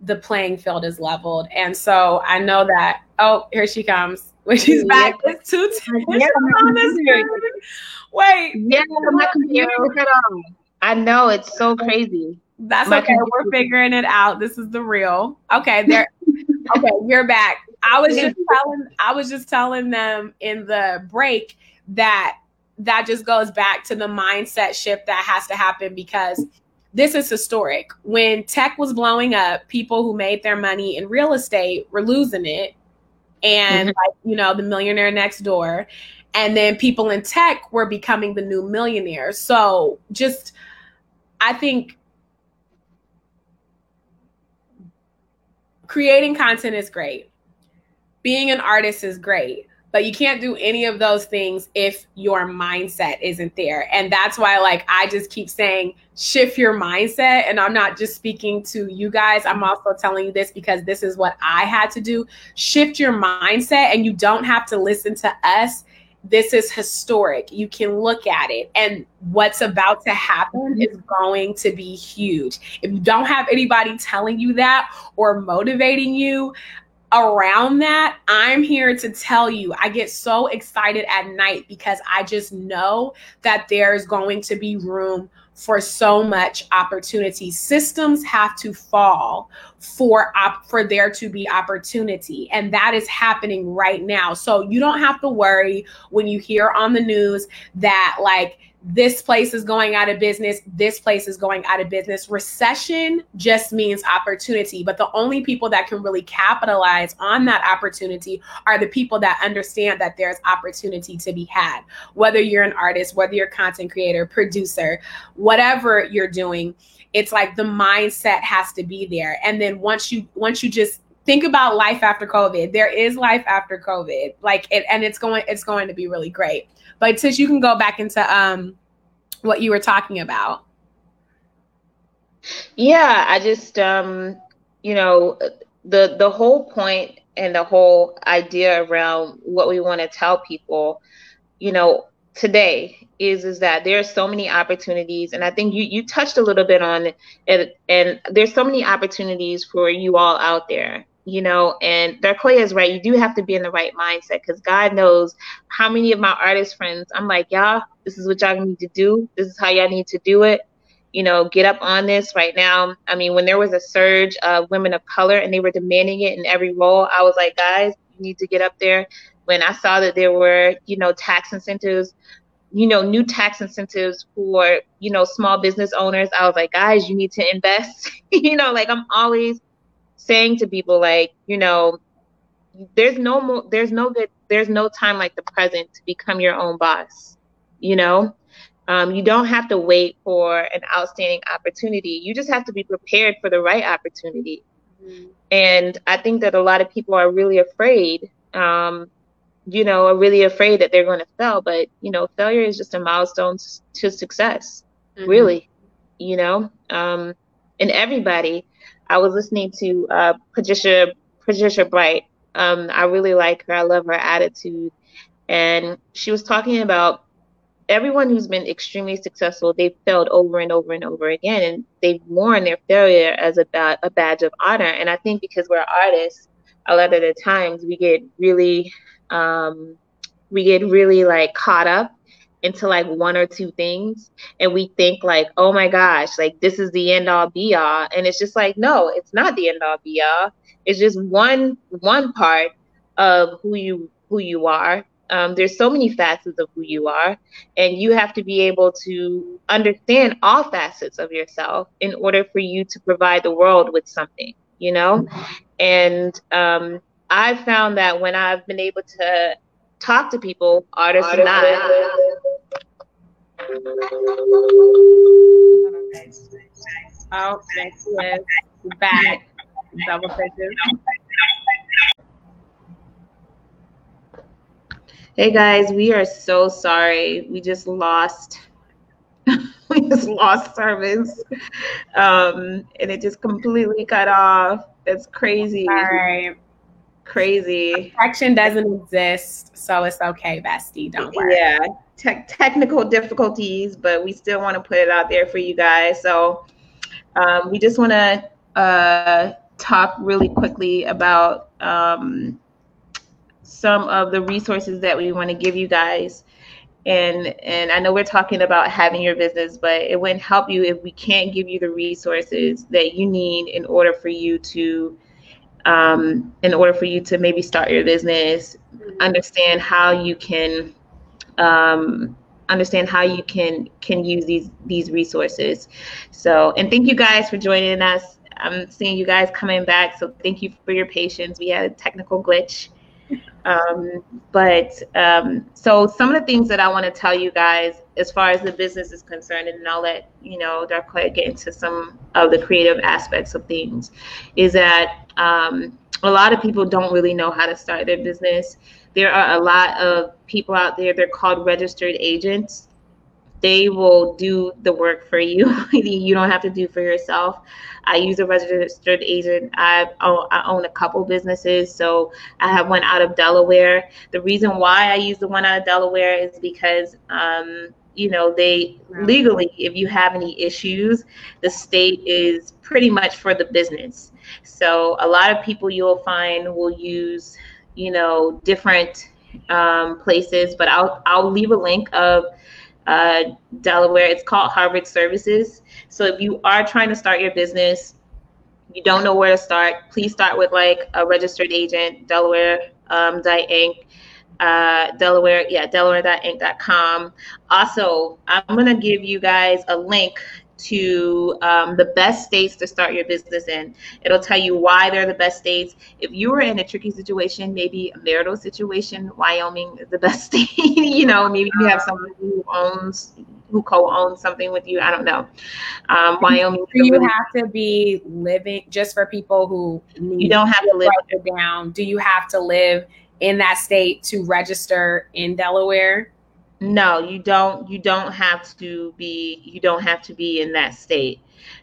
the playing field is leveled. And so I know that oh, here she comes. When she's back, it's two yeah, Wait. Yeah, my computer. I know it's so crazy. That's My okay. We're figuring it out. This is the real. Okay, there. okay, you're back. I was just telling. I was just telling them in the break that that just goes back to the mindset shift that has to happen because this is historic. When tech was blowing up, people who made their money in real estate were losing it, and mm-hmm. like you know the millionaire next door, and then people in tech were becoming the new millionaires. So just I think creating content is great. Being an artist is great, but you can't do any of those things if your mindset isn't there. And that's why like I just keep saying shift your mindset and I'm not just speaking to you guys. I'm mm-hmm. also telling you this because this is what I had to do. Shift your mindset and you don't have to listen to us this is historic. You can look at it, and what's about to happen mm-hmm. is going to be huge. If you don't have anybody telling you that or motivating you, around that, I'm here to tell you I get so excited at night because I just know that there's going to be room for so much opportunity. Systems have to fall for op- for there to be opportunity and that is happening right now. So you don't have to worry when you hear on the news that like this place is going out of business, this place is going out of business. Recession just means opportunity, but the only people that can really capitalize on that opportunity are the people that understand that there's opportunity to be had. Whether you're an artist, whether you're a content creator, producer, whatever you're doing, it's like the mindset has to be there. And then once you once you just think about life after COVID, there is life after COVID. Like it and it's going it's going to be really great. But since you can go back into um, what you were talking about. Yeah, I just um, you know the the whole point and the whole idea around what we want to tell people, you know, today is is that there are so many opportunities and i think you you touched a little bit on it and there's so many opportunities for you all out there you know and Darquoia is right. You do have to be in the right mindset because god knows how many of my artist friends i'm like y'all this is what y'all need to do. This is how y'all need to do it. You know get up on this. Right now i mean when there was a surge of women of color and they were demanding it in every role i was like guys you need to get up there when I saw that there were, you know, tax incentives, you know, new tax incentives for, you know, small business owners, I was like, guys, you need to invest. you know, like I'm always saying to people, like, you know, there's no more, there's no good, there's no time like the present to become your own boss. You know, um, you don't have to wait for an outstanding opportunity. You just have to be prepared for the right opportunity. Mm-hmm. And I think that a lot of people are really afraid um, you know, are really afraid that they're going to fail. But, you know, failure is just a milestone to success, mm-hmm. really, you know. Um, and everybody, I was listening to uh, Patricia, Patricia Bright. Um, I really like her. I love her attitude. And she was talking about everyone who's been extremely successful, they've failed over and over and over again. And they've worn their failure as a, ba- a badge of honor. And I think because we're artists, a lot of the times we get really um, we get really like caught up into like one or two things and we think like oh my gosh like this is the end all be all and it's just like no it's not the end all be all. It's just one one part of who you who you are. Um, there's so many facets of who you are and you have to be able to understand all facets of yourself in order for you to provide the world with something you know? And um, I've found that when I've been able to talk to people, artists and not. Oh, next is back. Double pitches. Hey guys, we are so sorry. We just lost we just lost service. Um and it just completely cut off. It's crazy. All right crazy. Perfection doesn't exist, so it's okay, bestie. Don't worry. Yeah, te- technical difficulties, but we still want to put it out there for you guys. So um, we just want to uh, talk really quickly about um, some of the resources that we want to give you guys. And and I know we're talking about having your business, but it wouldn't help you if we can't give you the resources that you need in order for you to um, in order for you to maybe start your business, understand how you can um, understand how you can can use these these resources. So, and thank you guys for joining us. I'm seeing you guys coming back, so thank you for your patience. We had a technical glitch. Um, but um, so some of the things that I want to tell you guys as far as the business is concerned, and I'll let you know Darquoia get into some of the creative aspects of things, is that um, a lot of people don't really know how to start their business. There are a lot of people out there, they're called registered agents. They will do the work for you. you don't have to do for yourself. I use a registered agent. I own, I own a couple businesses. So I have one out of Delaware. The reason why I use the one out of Delaware is because um, you know they legally if you have any issues the state is pretty much for the business. So a lot of people you'll find will use you know different um, places but i'll i'll leave a link of uh, delaware. It's called harvard services. So if you are trying to start your business you don't know where to start please start with like a registered agent delaware um, inc uh, Delaware, yeah, delaware.inc.com. Also, I'm going to give you guys a link to um, the best states to start your business in. It'll tell you why they're the best states. If you were in a tricky situation, maybe a marital situation, Wyoming is the best state. you know, maybe you have someone who owns who co-owns something with you. I don't know. Um, Wyoming. Do you really- have to be living just for people who you don't have to live down? Do you have to live in that state to register in Delaware? No, you don't. You don't have to be. You don't have to be in that state.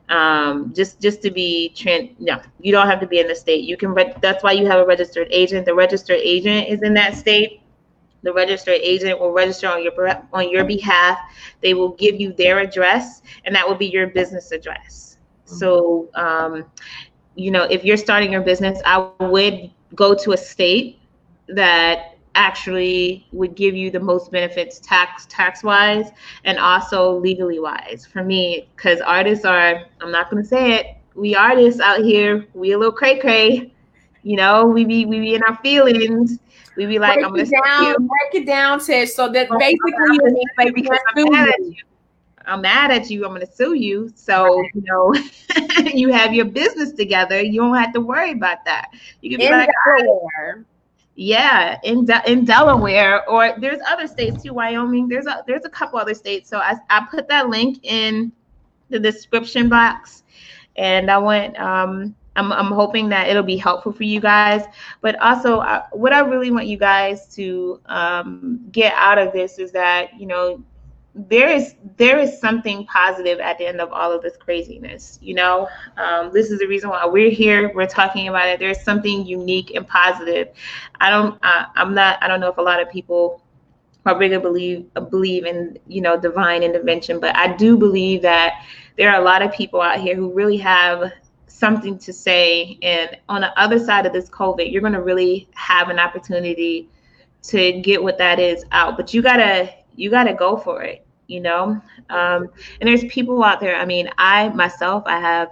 Um, just just to be trans. No, you don't have to be in the state. You can. Re- that's why you have a registered agent. The registered agent is in that state. the registered agent will register on your on your behalf. They will give you their address, and that will be your business address. Mm-hmm. So, um, you know, if you're starting your business, I would go to a state that actually would give you the most benefits tax tax wise and also legally wise for me because artists are i'm not going to say it we artists out here we a little cray cray you know we be we be in our feelings we be like, break I'm gonna it down, break it down, Tish. So that basically you like because I'm mad at you. I'm mad at you. I'm gonna sue you. So right. you know, you have your business together. You don't have to worry about that. You can be in like. Yeah, in De- in Delaware, or there's other states too. Wyoming. There's a there's a couple other states. So I I put that link in the description box, and I went um I'm, I'm hoping that it'll be helpful for you guys. But also, uh, what I really want you guys to um, get out of this is that you know there is there is something positive at the end of all of this craziness. You know, um, this is the reason why we're here. We're talking about it. There's something unique and positive. I don't. Uh, I'm not. I don't know if a lot of people are probably believe believe in you know divine intervention, but I do believe that there are a lot of people out here who really have something to say. And on the other side of this COVID, you're going to really have an opportunity to get what that is out. But you gotta you gotta go for it, you know. Um, and there's people out there. I mean, I myself, I have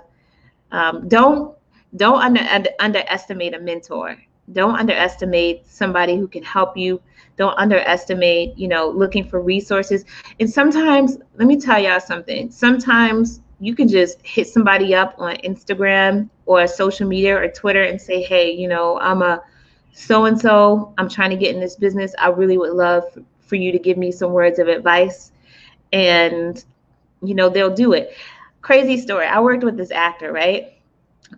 um, don't don't under, under, underestimate a mentor. Don't underestimate somebody who can help you. Don't underestimate, you know, looking for resources. And sometimes, let me tell y'all something. Sometimes you can just hit somebody up on Instagram or social media or Twitter and say, hey, you know, I'm a so and so, I'm trying to get in this business. I really would love for you to give me some words of advice. And, you know, they'll do it. Crazy story. I worked with this actor, right?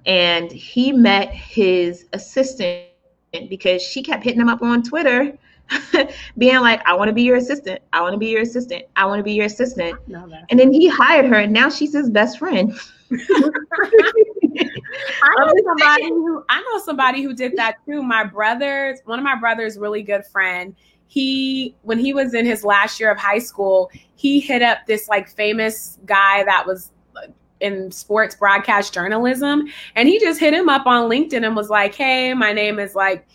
And he met his assistant because she kept hitting him up on Twitter being like, I want to be your assistant. I want to be your assistant. I want to be your assistant. And then he hired her, and now she's his best friend. I know somebody who I know somebody who did that too. My brother's one of my brother's really good friend. He when he was in his last year of high school, he hit up this like famous guy that was in sports broadcast journalism and he just hit him up on LinkedIn and was like, "Hey, my name is like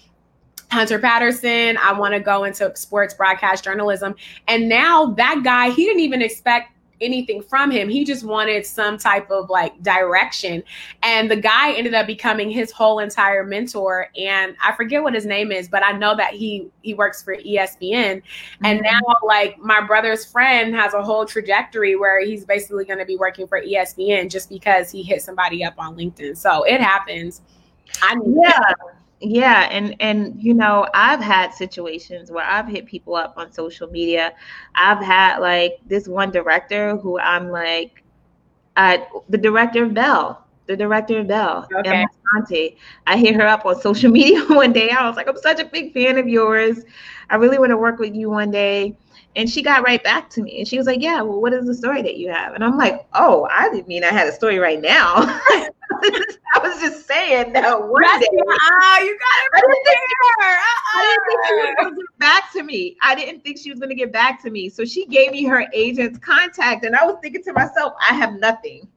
Hunter Patterson. I want to go into sports broadcast journalism. And now that guy, he didn't even expect anything from him. He just wanted some type of like direction. And the guy ended up becoming his whole entire mentor. And I forget what his name is, but I know that he he works for ESPN. And mm-hmm. now like my brother's friend has a whole trajectory where he's basically going to be working for ESPN just because he hit somebody up on LinkedIn. So it happens. I mean, yeah yeah and and you know i've had situations where i've hit people up on social media i've had like this one director who i'm like uh, the director of Belle the director of Belle okay. Amma Asante. i hit her up on social media one day i was like i'm such a big fan of yours i really want to work with you one day and she got right back to me and she was like, Yeah, well, what is the story that you have? And I'm like, Oh, I didn't mean I had a story right now. I was just saying that one That's day. Oh, you got it right there. Uh-uh. I didn't think she was uh-uh. going to get back to me. I didn't think she was going to get back to me. So she gave me her agent's contact. And I was thinking to myself, I have nothing.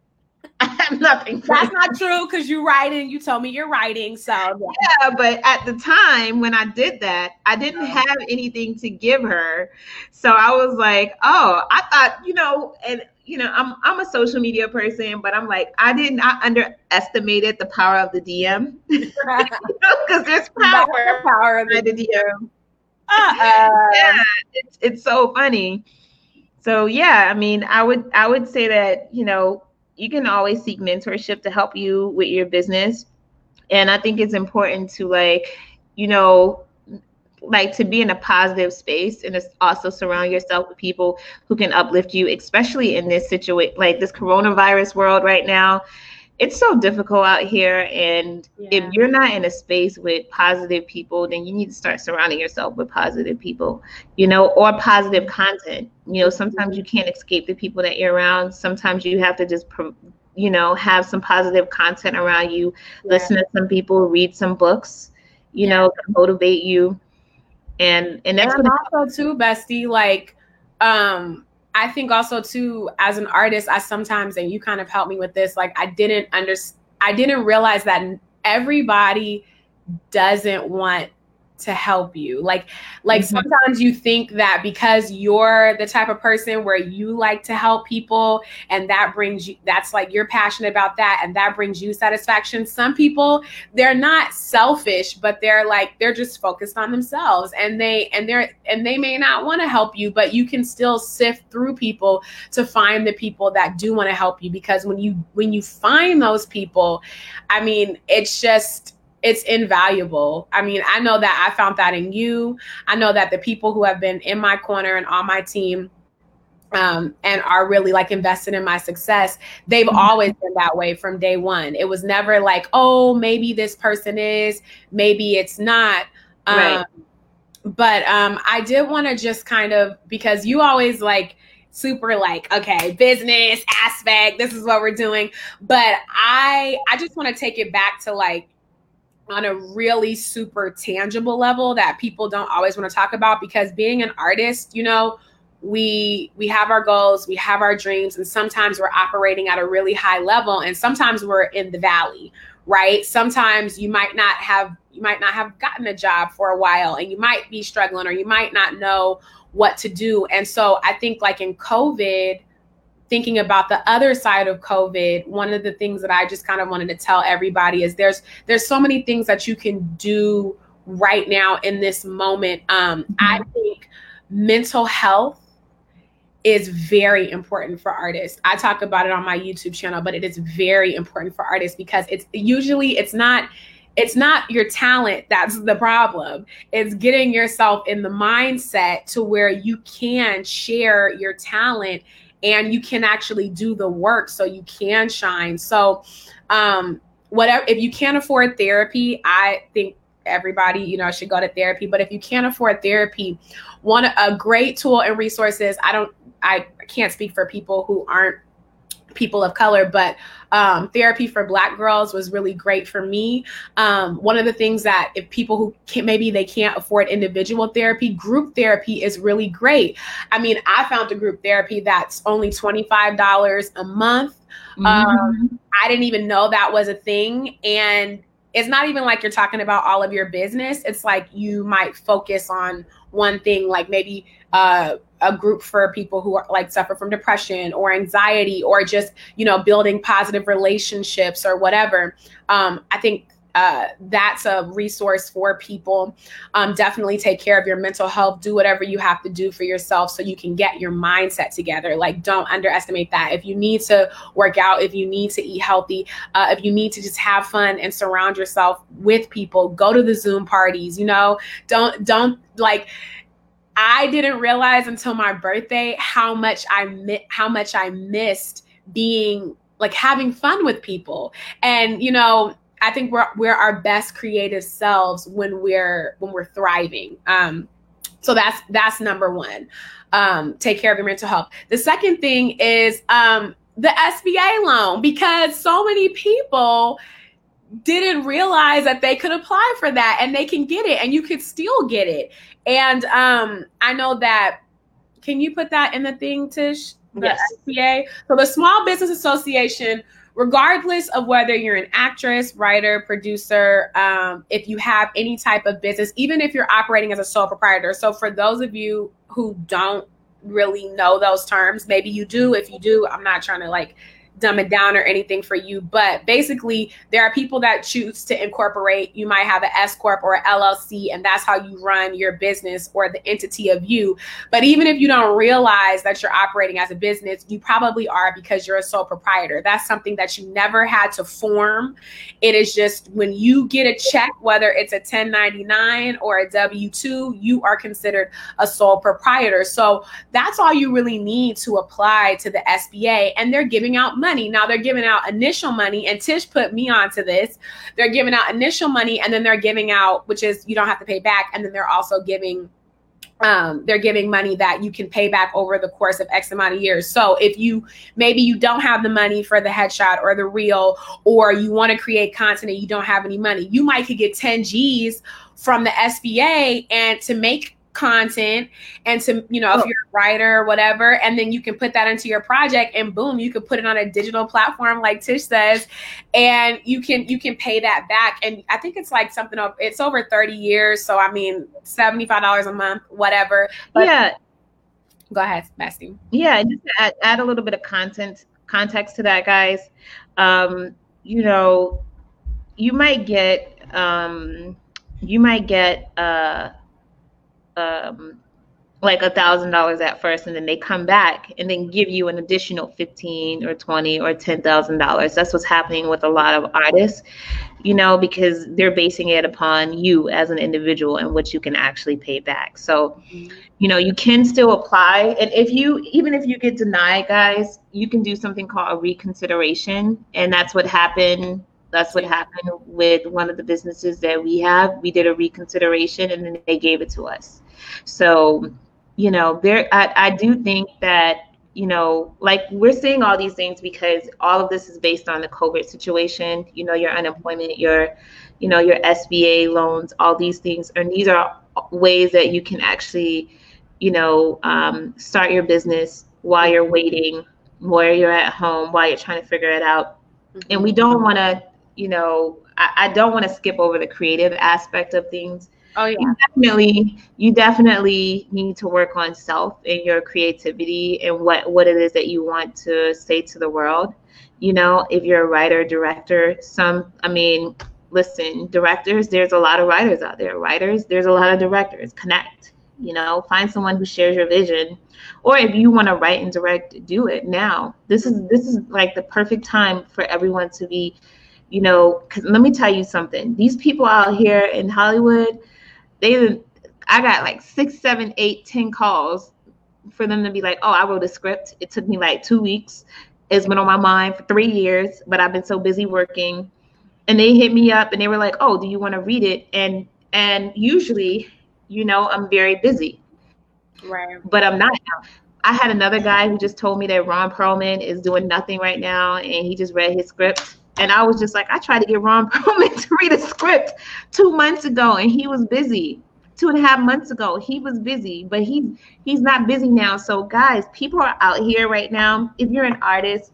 Have nothing. That's not true because you're writing. You told me you're writing. So yeah. yeah, but at the time when I did that, I didn't have anything to give her. So I was like, oh, I thought, you know, and you know, I'm I'm a social media person, but I'm like, I didn't I underestimated the power of the DM. Because you there's power, the power of the DM. Uh-uh. yeah, it's it's so funny. So yeah, I mean, I would I would say that, you know, you can always seek mentorship to help you with your business. And I think it's important to like, you know, like to be in a positive space and also surround yourself with people who can uplift you, especially in this situation, like this coronavirus world right now it's so difficult out here and yeah. if you're not in a space with positive people then you need to start surrounding yourself with positive people you know or positive content you know sometimes you can't escape the people that you're around sometimes you have to just you know have some positive content around you yeah. listen to some people read some books you yeah. know motivate you and and that's and also too, bestie. Like, um, I think also too, as an artist, I sometimes and you kind of helped me with this. Like, I didn't understand. I didn't realize that everybody doesn't want to help you like like mm-hmm. sometimes you think that because you're the type of person where you like to help people and that brings you that's like you're passionate about that and that brings you satisfaction some people they're not selfish but they're like they're just focused on themselves and they and they're and they may not want to help you but you can still sift through people to find the people that do want to help you because when you when you find those people i mean it's just it's invaluable. I mean, I know that I found that in you. I know that the people who have been in my corner and on my team um, and are really like invested in my success, they've mm-hmm. always been that way from day one. It was never like, oh, maybe this person is, maybe it's not. Um, right. But um, I did want to just kind of because you always like super like okay business aspect this is what we're doing but i i just want to take it back to like on a really super tangible level that people don't always want to talk about because being an artist, you know, we we have our goals, we have our dreams and sometimes we're operating at a really high level and sometimes we're in the valley, right? Sometimes you might not have you might not have gotten a job for a while and you might be struggling or you might not know what to do. And so I think like in COVID, thinking about the other side of covid one of the things that i just kind of wanted to tell everybody is there's there's so many things that you can do right now in this moment um, mm-hmm. i think mental health is very important for artists. I talk about it on my YouTube channel, but it is very important for artists because it's usually it's not it's not your talent that's the problem. It's getting yourself in the mindset to where you can share your talent and you can actually do the work so you can shine. So, um, whatever, if you can't afford therapy, I think everybody, you know, should go to therapy. But if you can't afford therapy, one a great tool and resources. I don't, I can't speak for people who aren't people of color, but um, therapy for Black girls was really great for me. Um, one of the things that if people who can, maybe they can't afford individual therapy, group therapy is really great. I mean, I found a group therapy that's only twenty five dollars a month. Mm-hmm. Um, I didn't even know that was a thing, and it's not even like you're talking about all of your business. It's like you might focus on one thing, like maybe uh, a group for people who are like suffer from depression or anxiety or just you know building positive relationships or whatever. Um, I think uh, that's a resource for people. Um, definitely take care of your mental health. Do whatever you have to do for yourself so you can get your mindset together. Like, don't underestimate that. If you need to work out, if you need to eat healthy, uh, if you need to just have fun and surround yourself with people, go to the Zoom parties. You know, don't don't like. I didn't realize until my birthday how much I mi- how much I missed being like having fun with people. And you know, I think we're we're our best creative selves when we're when we're thriving. Um, so that's that's number one. Um, take care of your mental health. The second thing is um, the SBA loan because so many people didn't realize that they could apply for that and they can get it and you could still get it. And um, I know that. Can you put that in the thing, Tish? The yes. SBA. So the Small Business Association regardless of whether you're an actress, writer, producer, um, if you have any type of business, even if you're operating as a sole proprietor. So, for those of you who don't really know those terms, maybe you do. If you do, I'm not trying to like dumb it down or anything for you. But basically, there are people that choose to incorporate. You might have an S corp or an LLC, and that's how you run your business or the entity of you. But even if you don't realize that you're operating as a business, you probably are because you're a sole proprietor. That's something that you never had to form. It is just when you get a check, whether it's a 1099 or a W 2, you are considered a sole proprietor. So that's all you really need to apply to the SBA. And they're giving out money money. Now they're giving out initial money, and Tish put me onto this. They're giving out initial money, and then they're giving out, which is you don't have to pay back, and then they're also giving um, they're giving money that you can pay back over the course of X amount of years. So if you maybe you don't have the money for the headshot or the reel, or you want to create content and you don't have any money, you might could get 10 G's from the SBA and to make content and to you know if Oh. you're a writer or whatever and then you can put that into your project and boom you could put it on a digital platform like tish says and you can you can pay that back and i think it's like something of it's over 30 years so i mean $75 a month whatever But- yeah, go ahead Bestie. yeah. Just to add, add a little bit of content context to that, guys. Um, you know, you might get um, you might get uh, um, like a thousand dollars at first, and then they come back and then give you an additional fifteen or twenty or ten thousand dollars. That's what's happening with a lot of artists, you know, because they're basing it upon you as an individual and what you can actually pay back. So, you know, you can still apply, and if you even if you get denied, guys, you can do something called a reconsideration, and that's what happened. That's what happened with one of the businesses that we have. We did a reconsideration, and then they gave it to us. So, you know, there I, I do think that, you know, like we're seeing all these things because all of this is based on the COVID situation, you know, your unemployment, your, you know, your SBA loans, all these things. And these are ways that you can actually, you know, um, start your business while you're waiting, while you're at home, while you're trying to figure it out. And we don't want to you know I, I don't want to skip over the creative aspect of things oh yeah. You definitely you definitely need to work on self and your creativity and what what it is that you want to say to the world. You know if you're a writer director some i mean listen directors there's a lot of writers out there. Writers there's a lot of directors. Connect you know find someone who shares your vision. Or if you want to write and direct do it now. This is this is like the perfect time for everyone to be you know let me tell you something. These people out here in hollywood they i got like six seven eight ten calls for them to be like oh i wrote a script. It took me like two weeks. It's been on my mind for three years but i've been so busy working. And they hit me up and they were like oh do you want to read it? And and usually you know i'm very busy. Right. But I'm not now. I had another guy who just told me that Ron Perlman is doing nothing right now and he just read his script. And I was just like, I tried to get Ron Perlman to read a script two months ago and he was busy. Two and a half months ago, he was busy, but he's he's not busy now. So guys, people are out here right now. If you're an artist,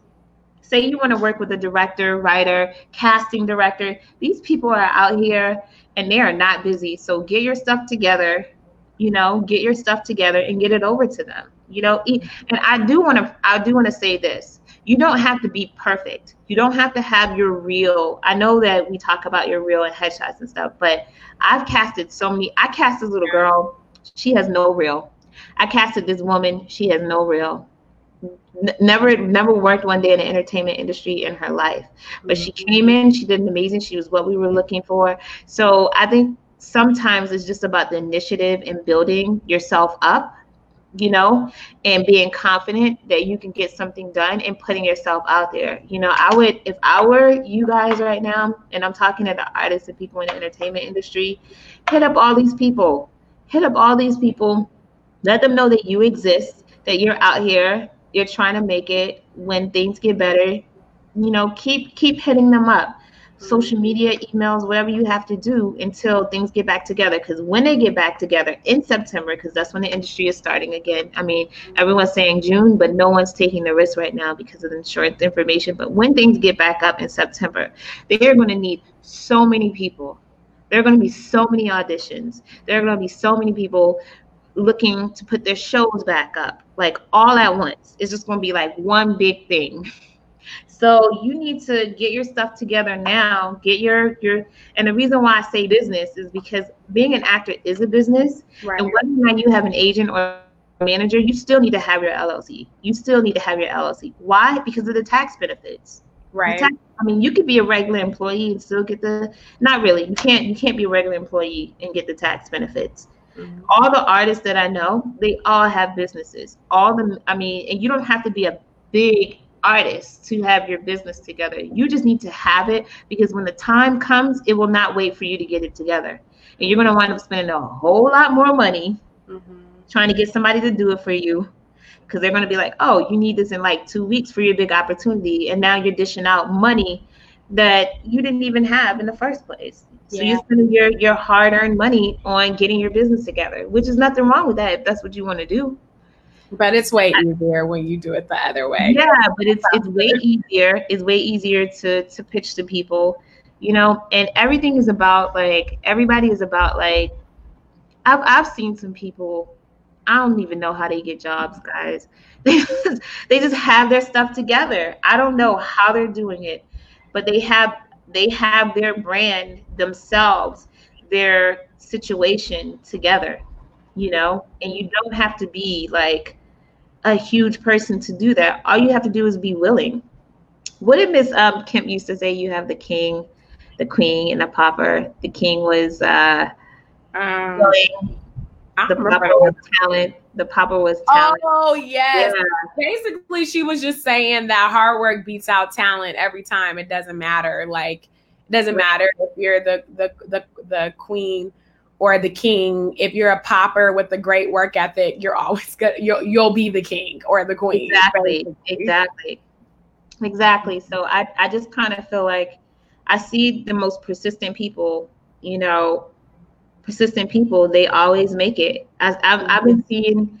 say you want to work with a director, writer, casting director, these people are out here and they are not busy. So get your stuff together you know get your stuff together and get it over to them you know and i do want to i do want to say this you don't have to be perfect. You don't have to have your reel i know that we talk about your reel and headshots and stuff but i've casted so many i cast this little girl she has no reel. I casted this woman she has no reel. N- never never worked one day in the entertainment industry in her life. But she mm-hmm. came in she did amazing she was what we were looking for. So i think sometimes it's just about the initiative and building yourself up you know and being confident that you can get something done and putting yourself out there. You know i would if i were you guys right now and i'm talking to the artists and people in the entertainment industry hit up all these people. Hit up all these people. Let them know that you exist that you're out here you're trying to make it. When things get better you know keep keep hitting them up social media emails whatever you have to do until things get back together. Because when they get back together in september because that's when the industry is starting again. I mean everyone's saying june but no one's taking the risk right now because of the insurance information. But when things get back up in september they're going to need so many people. There are going to be so many auditions. There are going to be so many people looking to put their shows back up like all at once. It's just going to be like one big thing so you need to get your stuff together now. Get your your and the reason why i say business is because being an actor is a business. Right. and whether or not you have an agent or manager you still need to have your llc you still need to have your llc why? Because of the tax benefits. Right. tax- i mean you could be a regular employee and still get the not really. You can't you can't be a regular employee and get the tax benefits. Mhm. all the artists that I know, they all have businesses. All the, I mean, and you don't have to be a big artist to have your business together. You just need to have it because when the time comes, it will not wait for you to get it together. And you're going to wind up spending a whole lot more money Mhm. trying to get somebody to do it for you because they're going to be like, oh, you need this in like two weeks for your big opportunity. And now you're dishing out money that you didn't even have in the first place. So you're spending your your hard earned money on getting your business together, which is nothing wrong with that if that's what you want to do. But it's way easier when you do it the other way. Yeah, but it's it's way easier. It's way easier to to pitch to people, you know. And everything is about like everybody is about like. I've I've seen some people. I don't even know how they get jobs, guys. They just, they just have their stuff together. I don't know how they're doing it, but they have they have their brand themselves, their situation together, you know. And you don't have to be like a huge person to do that. All you have to do is be willing. What did Miss um, Kemp used to say? You have the king, the queen, and the pauper. The king was uh, Um, willing. I The pauper was talent. The pauper was talent. Oh yes. Yeah. Basically, she was just saying that hard work beats out talent every time. It doesn't matter. Like it doesn't matter if you're the the the the queen or the king. If you're a popper with a great work ethic, you're always gonna you'll you'll be the king or the queen. Exactly. basically. Exactly. Exactly. So I, I just kind of feel like I see the most persistent people, you know, persistent people, they always make it. As I've, I've been mm-hmm. seeing,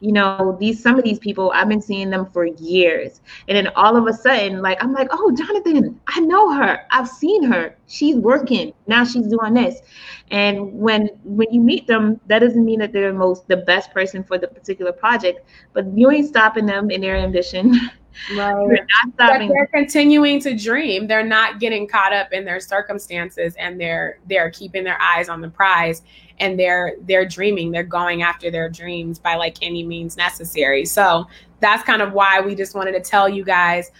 you know, these some of these people, I've been seeing them for years. And then all of a sudden, like I'm like, oh Jonathan, I know her. I've seen her. She's working. Now she's doing this. And when when you meet them, that doesn't mean that they're the most the best person for the particular project, but you ain't stopping them in their ambition. Right. But they're continuing to dream. They're not getting caught up in their circumstances, and they're they're keeping their eyes on the prize, and they're they're dreaming. They're going after their dreams by like any means necessary. So that's kind of why we just wanted to tell you guys,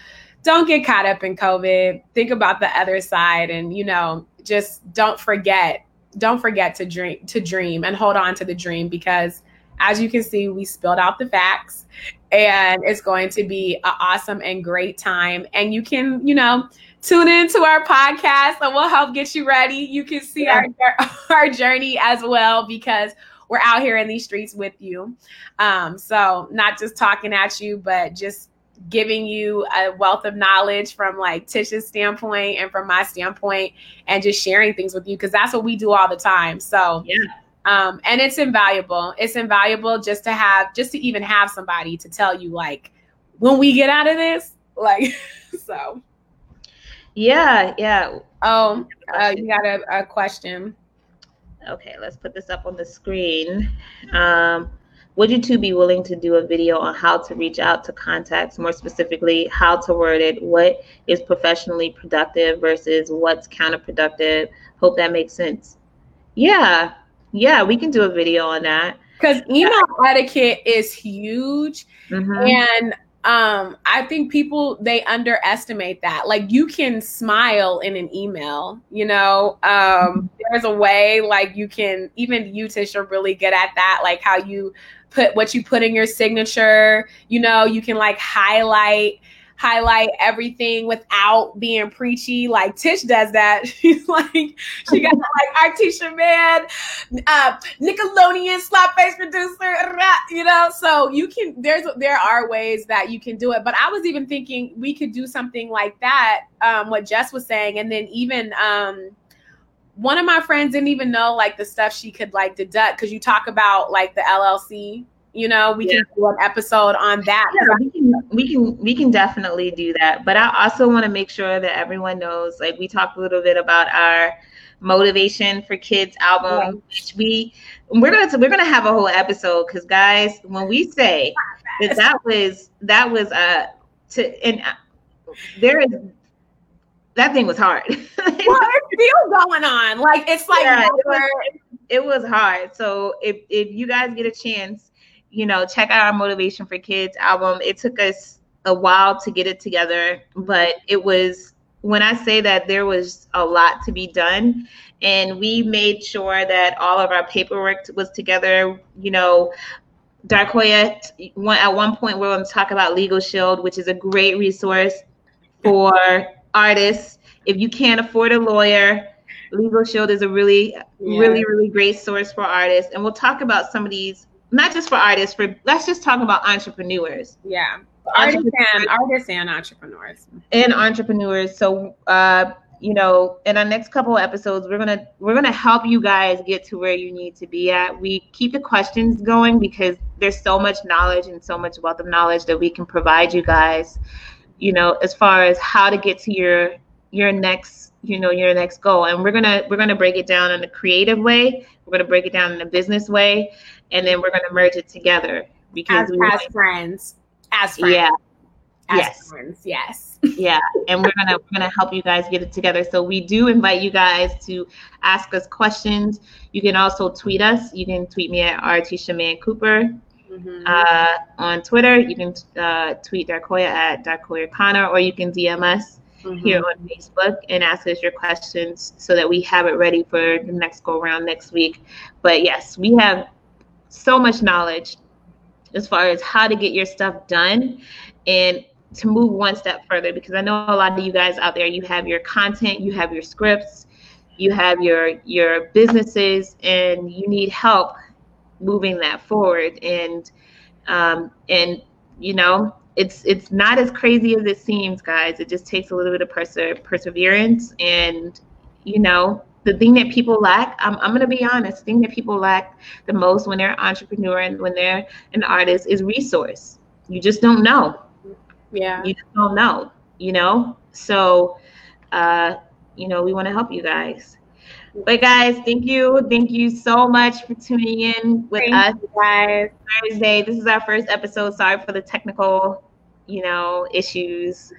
don't get caught up in COVID. Think about the other side, and you know, just don't forget, don't forget to dream to dream and hold on to the dream because, as you can see, we spilled out the facts and it's going to be an awesome and great time. And you can, you know, tune into our podcast and we'll help get you ready. You can see Yeah. our our journey as well because we're out here in these streets with you. Um, so not just talking at you, but just giving you a wealth of knowledge from like Tisha's standpoint and from my standpoint and just sharing things with you because that's what we do all the time. So Yeah. um, and it's invaluable. It's invaluable just to have, just to even have somebody to tell you, like, when we get out of this, like, so. Yeah, yeah. Oh, uh, you got a, a question? Okay, let's put this up on the screen. Um, would you two be willing to do a video on how to reach out to contacts, more specifically, how to word it, what is professionally productive versus what's counterproductive? Hope that makes sense. Yeah, yeah, we can do a video on that. Because email etiquette is huge, Mhm. and um, I think people they underestimate that. Like, you can smile in an email. You know, um, there's a way like you can even you Tish are really good at that. Like how you put what you put in your signature. You know, you can like highlight highlight everything without being preachy. Like Tish does that. She's like she got like Artisha Man, uh, Nickelodeon slap face producer. You know, so you can there's there are ways that you can do it. But I was even thinking we could do something like that. Um, what Jess was saying, and then even um one of my friends didn't even know like the stuff she could like deduct because you talk about like the LLC. You know, we Yeah. can do an episode on that. Yeah, we can we can we can definitely do that. But I also want to make sure that everyone knows, like we talked a little bit about our motivation for kids album. which We we're gonna we're gonna have a whole episode because guys, when we say that that was that was uh to and uh, there is that thing was hard. well, it's still going on. Like it's like Yeah, it was- it was hard. So if if you guys get a chance, you know, check out our Motivation for Kids album. It took us a while to get it together, but it was when I say that there was a lot to be done and we made sure that all of our paperwork was together, you know, Darquoia at one point we're going to talk about Legal Shield, which is a great resource for artists. If you can't afford a lawyer, Legal Shield is a really, Yeah. really, really great source for artists. And we'll talk about some of these, not just for artists, for let's just talk about entrepreneurs yeah. Artists and artists and entrepreneurs. and entrepreneurs. So uh, you know, in our next couple of episodes, we're gonna we're gonna help you guys get to where you need to be at. We keep the questions going because there's so much knowledge and so much wealth of knowledge that we can provide you guys. You know, as far as how to get to your your next you know your next goal. And we're gonna we're gonna break it down in a creative way. We're gonna break it down in a business way. And then we're gonna merge it together because as, we as friends. As friends. Yeah. As yes. friends yes. Yeah. And we're gonna we're gonna help you guys get it together. So we do invite you guys to ask us questions. You can also tweet us. You can tweet me at rt shaman cooper mm-hmm. uh, on twitter you can uh, tweet Darquoia at Darquoia connor or you can dm us mm-hmm. here on Facebook and ask us your questions so that we have it ready for the next go around next week. But yes, we have so much knowledge as far as how to get your stuff done and to move one step further because I know a lot of you guys out there you have your content, you have your scripts, you have your your businesses and you need help moving that forward and um, and you know it's it's not as crazy as it seems, guys. It just takes a little bit of perse- perseverance, and you know, the thing that people lack. I'm I'm gonna be honest. The thing that people lack the most when they're an entrepreneur and when they're an artist is resource. You just don't know. Yeah. You just don't know. You know. So, uh, you know, we want to help you guys. But guys, thank you. Thank you so much for tuning in with thank us guys. Thursday. This is our first episode. Sorry for the technical you know, issues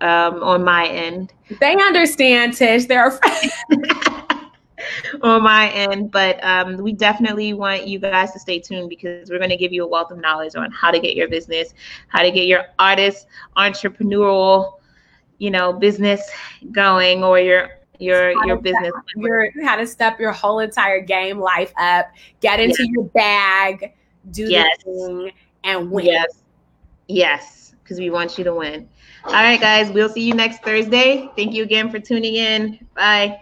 um, on my end. They understand, Tish. They're on my end, but um, we definitely want you guys to stay tuned because we're going to give you a wealth of knowledge on how to get your business, how to get your artist, entrepreneurial, you know, business going, or your your your business your how to step your whole entire game life up get into yes. your bag do yes. the thing and win yes yes because we want you to win. All right, guys, we'll see you next Thursday. Thank you again for tuning in. Bye.